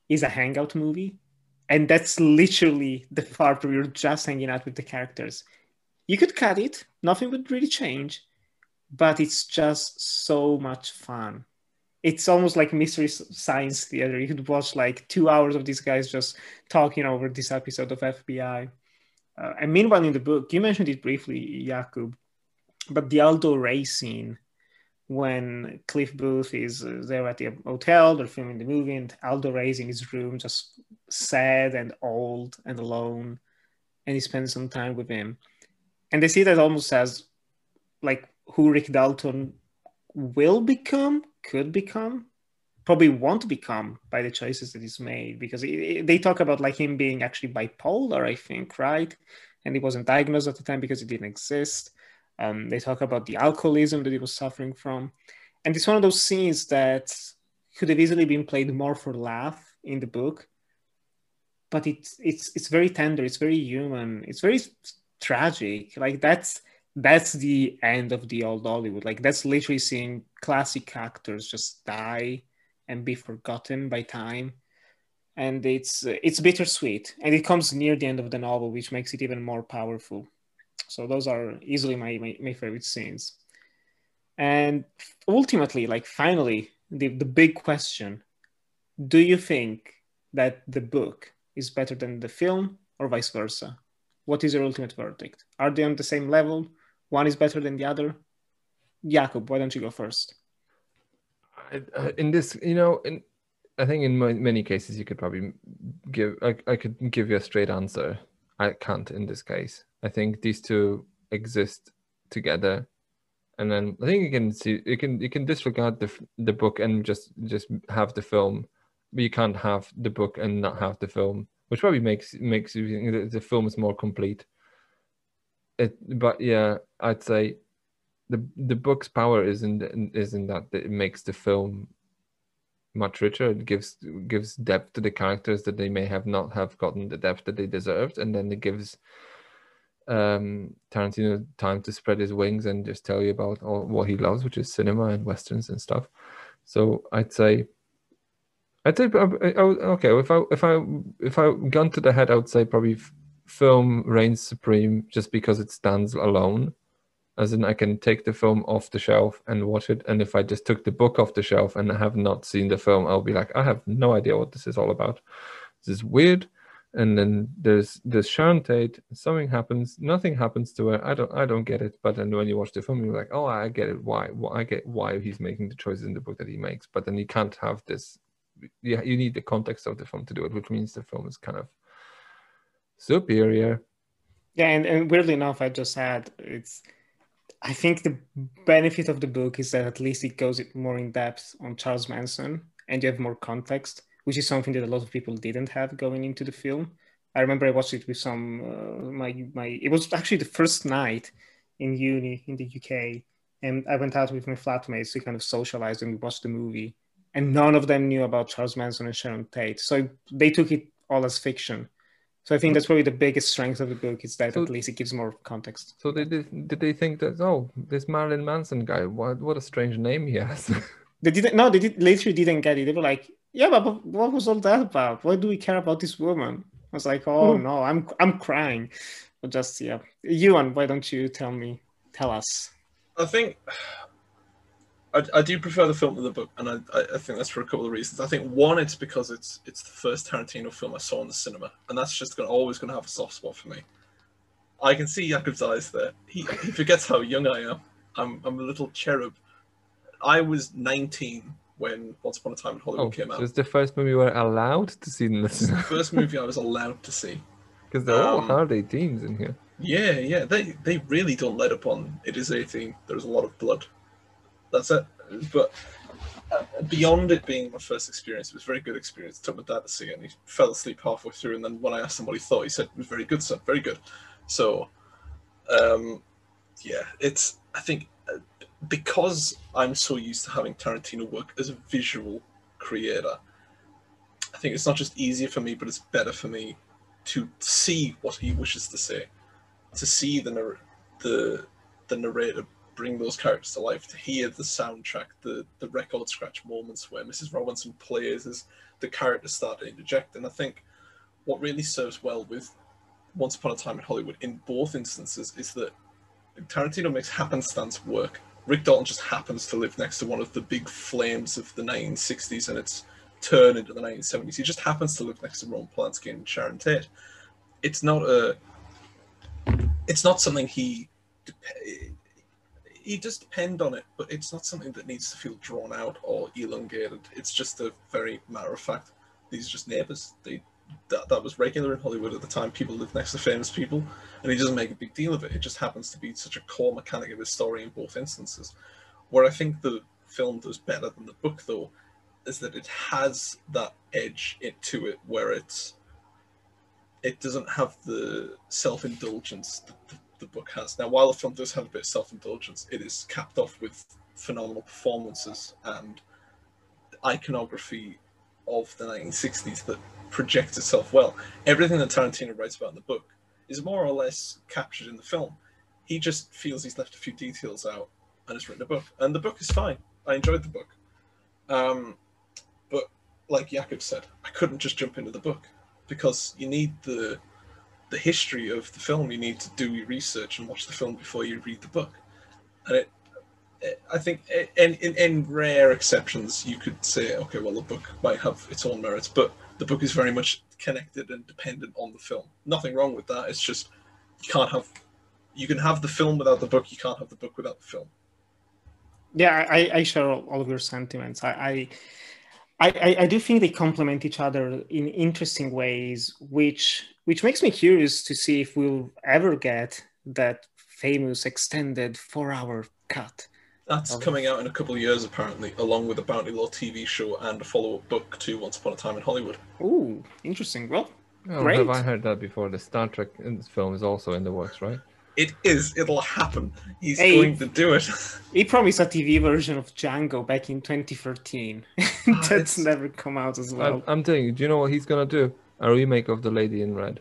is a hangout movie. And that's literally the part where you're just hanging out with the characters. You could cut it. Nothing would really change. But it's just so much fun. It's almost like mystery science theater. You could watch like two hours of these guys just talking over this episode of fbi uh, and meanwhile in the book you mentioned it briefly jakub but the aldo ray scene when cliff booth is uh, there at the hotel they're filming the movie and aldo ray's in his room just sad and old and alone and he spends some time with him. And they see that almost as like who rick dalton will become could become probably won't become by the choices that he's made because they talk about like him being actually bipolar i think right? And he wasn't diagnosed at the time because it didn't exist um, they talk about the alcoholism that he was suffering from and it's one of those scenes that could have easily been played more for laugh in the book but it's it's it's very tender it's very human it's very tragic like that's that's the end of the old Hollywood. Like that's literally seeing classic actors just die and be forgotten by time. And it's it's bittersweet, and it comes near the end of the novel, which makes it even more powerful. So those are easily my my, my favorite scenes. And ultimately, like finally, the, the big question: Do you think that the book is better than the film, or vice versa? What is your ultimate verdict? Are they on the same level? One is better than the other? Jakob, why don't you go first?
Uh, in this you know in i think in many cases you could probably give I, I could give you a straight answer i can't in this case. I think these two exist together. And then i think you can see you can you can disregard the the book and just just have the film but you can't have the book and not have the film which probably makes makes that the film is more complete. It but yeah i'd say the the book's power isn't isn't that it makes the film much richer. It gives gives depth to the characters that they may have not have gotten the depth that they deserved, and then it gives um Tarantino time to spread his wings and just tell you about all what he loves, which is cinema and westerns and stuff. So I'd say, I'd say, okay, if I if I if I gun to the head, I would say probably film reigns supreme just because it stands alone as in I can take the film off the shelf and watch it. And if I just took the book off the shelf and I have not seen the film, I'll be like, I have no idea what this is all about. This is weird. And then there's this Sharon Tate. Something happens. Nothing happens to her. I don't I don't get it. But then when you watch the film, you're like, oh, I get it. Why? why I get why he's making the choices in the book that he makes. But then you can't have this. Yeah, you need the context of the film to do it, which means the film is kind of superior.
Yeah, and, and weirdly enough, I just had it's. I think the benefit of the book is that at least it goes more in depth on Charles Manson, and you have more context, which is something that a lot of people didn't have going into the film. I remember I watched it with some uh, my my. It was actually the first night in uni in the UK, and I went out with my flatmates to kind of socialize and we watched the movie, and none of them knew about Charles Manson and Sharon Tate, so they took it all as fiction So I think that's probably the biggest strength of the book is that
So-
at least it gives more context.
So they did, did they think that oh this Marilyn Manson guy what what a strange name he has
They didn't. No, they did. Literally didn't get it. They were like, "Yeah, but, but what was all that about? Why do we care about this woman?" I was like, "Oh
Hmm.
no, I'm I'm crying." But just yeah, Ewan, why don't you tell me? Tell us.
I think I, I do prefer the film to the book, and I, I, I think that's for a couple of reasons. I think one, it's because it's it's the first Tarantino film I saw in the cinema, and that's just gonna always gonna have a soft spot for me. I can see Jakob's eyes there. He, he forgets how young I am. I'm I'm a little cherub. I was 19 when Once Upon a Time in Hollywood
oh
came
so
out.
it's the first movie you were allowed to see in the cinema
first movie I was allowed to see.
because they're all
Um,
hard 18s in here
Yeah, yeah, they they really don't let up on it is 18. There's a lot of blood. That's it. But uh, beyond it being my first experience, it was a very good experience. I took my dad to see it, and he fell asleep halfway through. And then when I asked him what he thought, he said it was very good, son, very good. So, um, yeah, it's I think uh, because I'm so used to having Tarantino work as a visual creator, I think it's not just easier for me, but it's better for me to see what he wishes to say, to see the the the narrator bring those characters to life, to hear the soundtrack, the the record scratch moments where Mrs. Robinson plays as the characters start to interject, and I think what really serves well with Once Upon a Time in Hollywood in both instances is that Tarantino makes happenstance work. Rick Dalton just happens to live next to one of the big flames of the 1960s and its turn into the 1970s. He just happens to live next to Ron Polanski and Sharon Tate. It's not a. It's not something he. He does depend on it, but it's not something that needs to feel drawn out or elongated. It's just a very matter of fact. These are just neighbors. They that, that was regular in Hollywood at the time. People lived next to famous people, and he doesn't make a big deal of it. It just happens to be such a core mechanic of his story in both instances. Where I think the film does better than the book, though, is that it has that edge it, to it where it's it doesn't have the self-indulgence that the, the book has. Now, while the film does have a bit of self-indulgence, it is capped off with phenomenal performances and iconography of the 1960s that projects itself well. Everything that Tarantino writes about in the book is more or less captured in the film. He just feels he's left a few details out and has written a book. And the book is fine. I enjoyed the book. Um, but like Jakob said, I couldn't just jump into the book because you need the the history of the film. You need to do your research and watch the film before you read the book. And it, it I think, in, in in rare exceptions, you could say, okay, well, the book might have its own merits, but the book is very much connected and dependent on the film. Nothing wrong with that. It's just you can't have you can have the film without the book. You can't have the book without the film.
Yeah, I, I share all all of your sentiments. I, I I, I do think they complement each other in interesting ways, which which makes me curious to see if we'll ever get that famous extended four-hour cut.
That's
Oh.
coming out in a couple of years, apparently, along with a Bounty Law TV show and a follow-up book to Once Upon a Time in Hollywood.
Ooh, interesting. Well,
oh,
Great.
have I heard that before the Star Trek uh, film is also in the works right
It is. It'll happen. He's
Hey.
going to do it.
he promised a TV version of Django back in 2013. Ah, That's
it's-
never come out as
I'm,
well.
I'm telling you do you know what he's gonna do a remake of the Lady in Red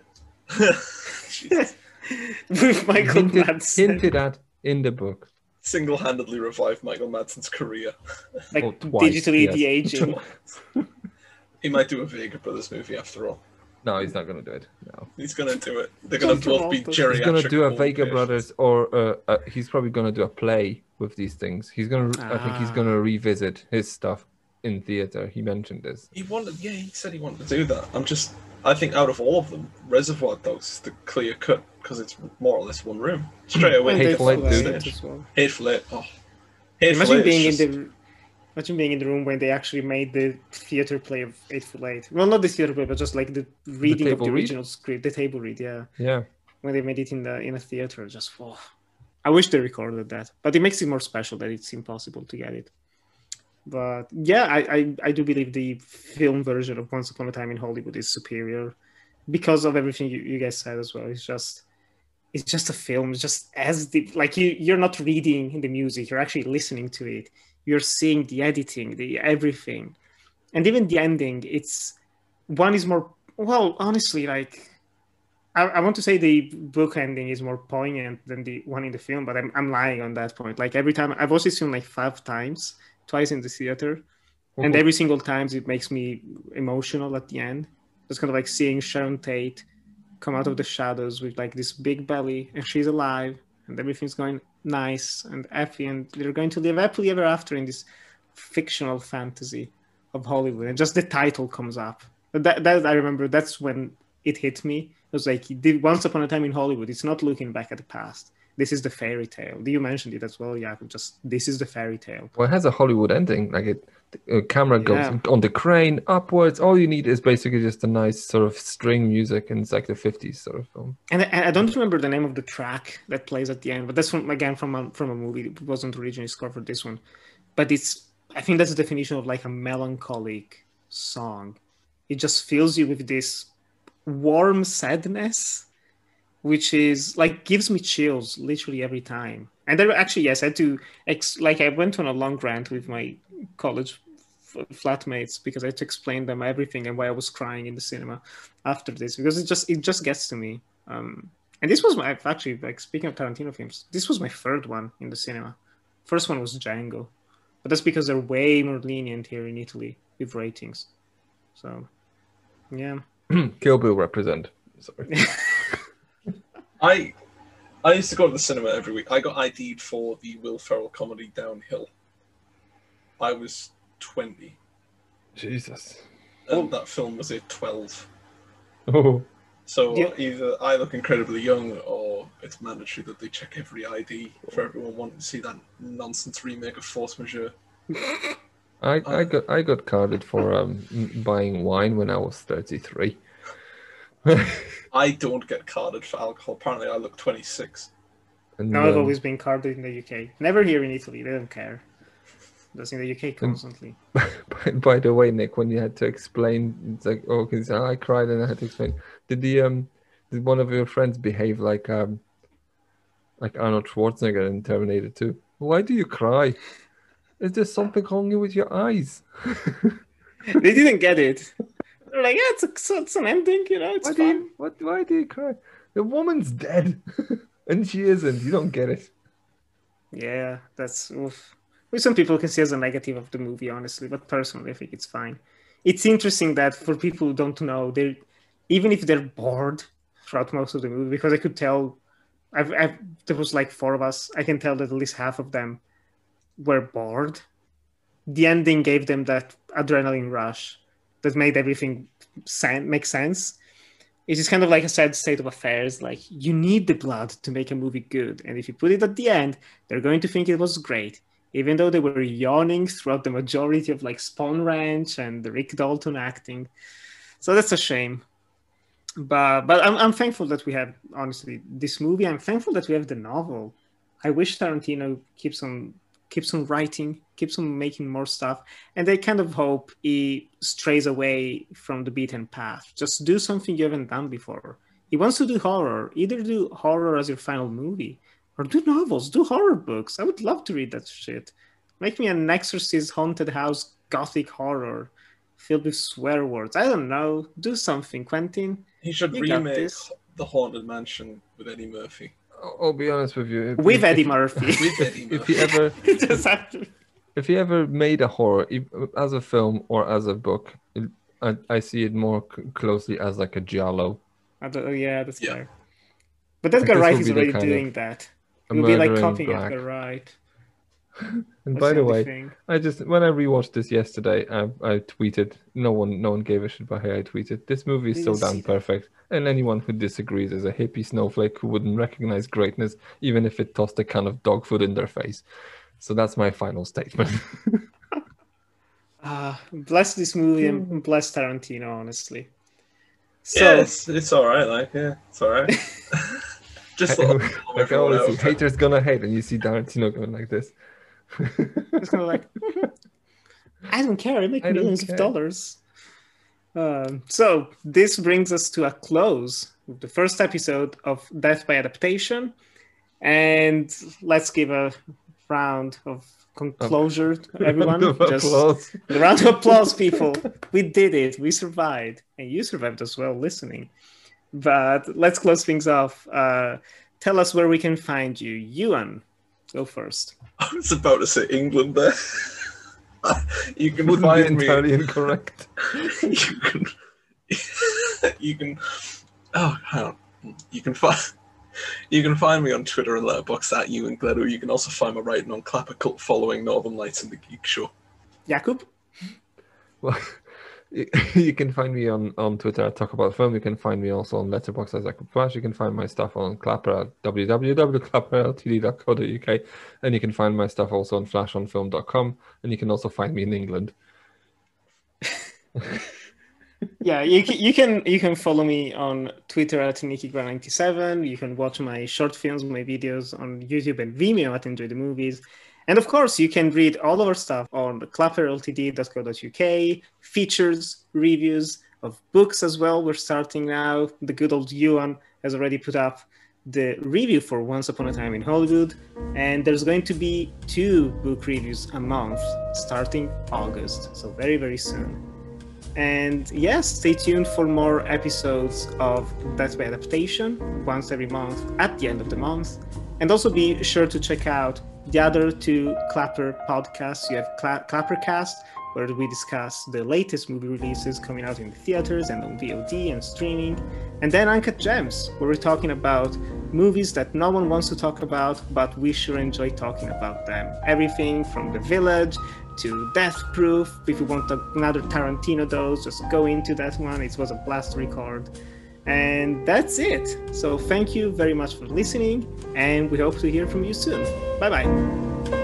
Jesus.
With Michael
hinted,
Madsen.
hinted at in the book
Single-handedly revived Michael Madsen's career.
like
Oh, twice,
digitally
yes.
de-aging.
he might do a Vega Brothers movie after all.
No he's not gonna do it no
He's going to do it. They're going to both be geriatric.
he's gonna do a Vega. Brothers or uh, uh, he's probably gonna do a play with these things he's gonna I think he's
Ah.
gonna revisit his stuff in theater he mentioned this
He wanted, yeah, he said he wanted to do that. I'm just, I think out of all of them, Reservoir Dogs is the clear cut because it's more or less one room. Straight away,
And
you
Hateful
they
get
Eight,
the
dude.
fly it
stage.
as well.
Hateful Eight. Oh, Hateful
Imagine
Eight
being
is
in
just-
the imagine being in the room when they actually made the theater play of Hateful Eight. Well, not the theater play, but just like the reading of the
read?
original script, the table read. Yeah,
yeah
when they made it in the in a theater, just oh, I wish they recorded that, but it makes it more special that it's impossible to get it. But yeah, I, I I do believe the film version of Once Upon a Time in Hollywood is superior because of everything you, you guys said as well. It's just it's just a film. It's just as deep. Like you you're not reading the music, you're actually listening to it. You're seeing the editing, the everything, and even the ending. It's one is more well, honestly, like I, I, want to say the book ending is more poignant than the one in the film, but I'm, I'm lying on that point. Like every time, I've also seen like five times, twice in the theater, mm-hmm. and every single times it makes me emotional at the end. It's kind of like seeing Sharon Tate come out of the shadows with like this big belly, and she's alive, and everything's going nice and happy, and they're going to live happily ever after in this fictional fantasy of Hollywood. And just the title comes up. That, that I remember. That's when it hit me. It was like once upon a time in Hollywood. It's not looking back at the past. This is the fairy tale. You mentioned it as well, Yeah, Just this is the fairy tale.
Well, it has a Hollywood ending. Like it, the camera goes yeah. on the crane upwards. All you need is basically just a nice sort of string music, and it's like the '50s sort of film.
And I, I don't remember the name of the track that plays at the end, but that's from again from a, from a movie. It wasn't originally scored for this one, but it's. I think that's the definition of like a melancholic song. It just fills you with this warm sadness, which is like gives me chills literally every time. And there actually, yes, I had to ex- like I went on a long rant with my college flatmates because I had to explain them everything and why I was crying in the cinema after this because it just it just gets to me. Um, and this was my actually like speaking of Tarantino films, this was my third one in the cinema. First one was Django, but that's because they're way more lenient here in Italy with ratings. So, yeah.
Kill Bill represent. Sorry.
I I used to go to the cinema every week. I got ID'd for the Will Ferrell comedy Downhill. I was twenty.
Jesus.
And oh. that film was at twelve.
Oh.
So yeah. either I look incredibly young, or it's mandatory that they check every ID for everyone wanting to see that nonsense remake of Force Majeure.
I, I got I got carded for um, buying wine when I was thirty three.
I don't get carded for alcohol. Apparently, I look twenty six.
No, I've always been carded in the UK. Never here in Italy. They don't care. That's in the UK constantly.
By, by, the way, Nick, when you had to explain, it's like, oh, because I cried and I had to explain. Did the um, did one of your friends behave like um, like Arnold Schwarzenegger in Terminator Two? Why do you cry? Is there something wrong with your eyes?
they didn't get it. They're like, yeah, it's, a, it's an ending, you know, it's
why
fun.
Do you, what, why do you cry? The woman's dead, and she isn't. You don't get it.
Yeah, that's oof. Which some people can see as a negative of the movie, honestly, but personally, I think it's fine. It's interesting that for people who don't know, they even if they're bored throughout most of the movie, because I could tell, I've, I've there was like four of us. I can tell that at least half of them were bored, the ending gave them that adrenaline rush that made everything sen- make sense. It is kind of like a sad state of affairs. Like you need the blood to make a movie good, and if you put it at the end, they're going to think it was great, even though they were yawning throughout the majority of like Spahn Ranch and the Rick Dalton acting. So that's a shame. But but I'm I'm thankful that we have honestly this movie. I'm thankful that we have the novel. I wish Tarantino keeps on keeps on writing, keeps on making more stuff, and I kind of hope he strays away from the beaten path. Just do something you haven't done before. He wants to do horror. Either do horror as your final movie, or do novels, do horror books. I would love to read that shit. Make me an Exorcist haunted house gothic horror filled with swear words. I don't know. Do something, Quentin.
He should you remake the Haunted Mansion with Eddie Murphy.
I'll be honest with you.
With you, Eddie Murphy.
with Eddie Murphy.
If he ever, to... if he ever made a horror as a film or as a book, it, I, I see it more c- closely as like a giallo.
Oh, yeah, that's yeah. fair. But that guy right is already doing that. It would be like copying Edgar Wright.
and by the way, thing. I just when I rewatched this yesterday, I, I tweeted. No one, no one gave a shit about how I tweeted. This movie is so damn perfect, and anyone who disagrees is a hippie snowflake who wouldn't recognize greatness, even if it tossed a can of dog food in their face. So that's my final statement.
uh, bless this movie and hmm. bless Tarantino, honestly.
So, yeah, it's, it's all right. Like, yeah, it's all right. Just
like, I always see haters gonna hate, and you see Tarantino going like this.
it's kind of like, I don't care. I make I millions of dollars. Um, so this brings us to a close with the first episode of Death by Adaptation, and let's give a round of conclosure to everyone. Just applause. a round of applause, people. We did it. We survived, and you survived as well, listening. But let's close things off. Uh, tell us where we can find you. Ewan, go first.
I was about to say England there. you can
Wouldn't
find
be
me.
entirely incorrect.
you can. you can. Oh, hang on. You can find. You can find me on Twitter and Letterboxd at Ewan Gleadow. You can also find my writing on Clapper Cult following Northern Lights and the Geek Show.
Jakub?
Well, you can find me on, on Twitter at Talk About Film. You can find me also on Letterboxd as Jacob Flash. You can find my stuff on Clapper at www.clapperltd.co.uk. And you can find my stuff also on flashonfilm.com. And you can also find me in England.
yeah, you can, you can you can follow me on Twitter at NikiGra97. You can watch my short films, my videos on YouTube and Vimeo at Enjoy the Movies. And of course, you can read all of our stuff on clapperltd.co.uk, features, reviews of books as well. We're starting now. The good old Ewan has already put up the review for Once Upon a Time in Hollywood. And there's going to be two book reviews a month starting August. So very, very soon. And yes, stay tuned for more episodes of Death by Adaptation once every month at the end of the month. And also be sure to check out the other two Clapper podcasts. You have Cla- Clappercast, where we discuss the latest movie releases coming out in the theaters and on VOD and streaming. And then Uncut Gems, where we're talking about movies that no one wants to talk about, but we sure enjoy talking about them. Everything from The Village to Death Proof. If you want another Tarantino dose, just go into that one. It was a blast record. And that's it. So thank you very much for listening, and we hope to hear from you soon. Bye bye.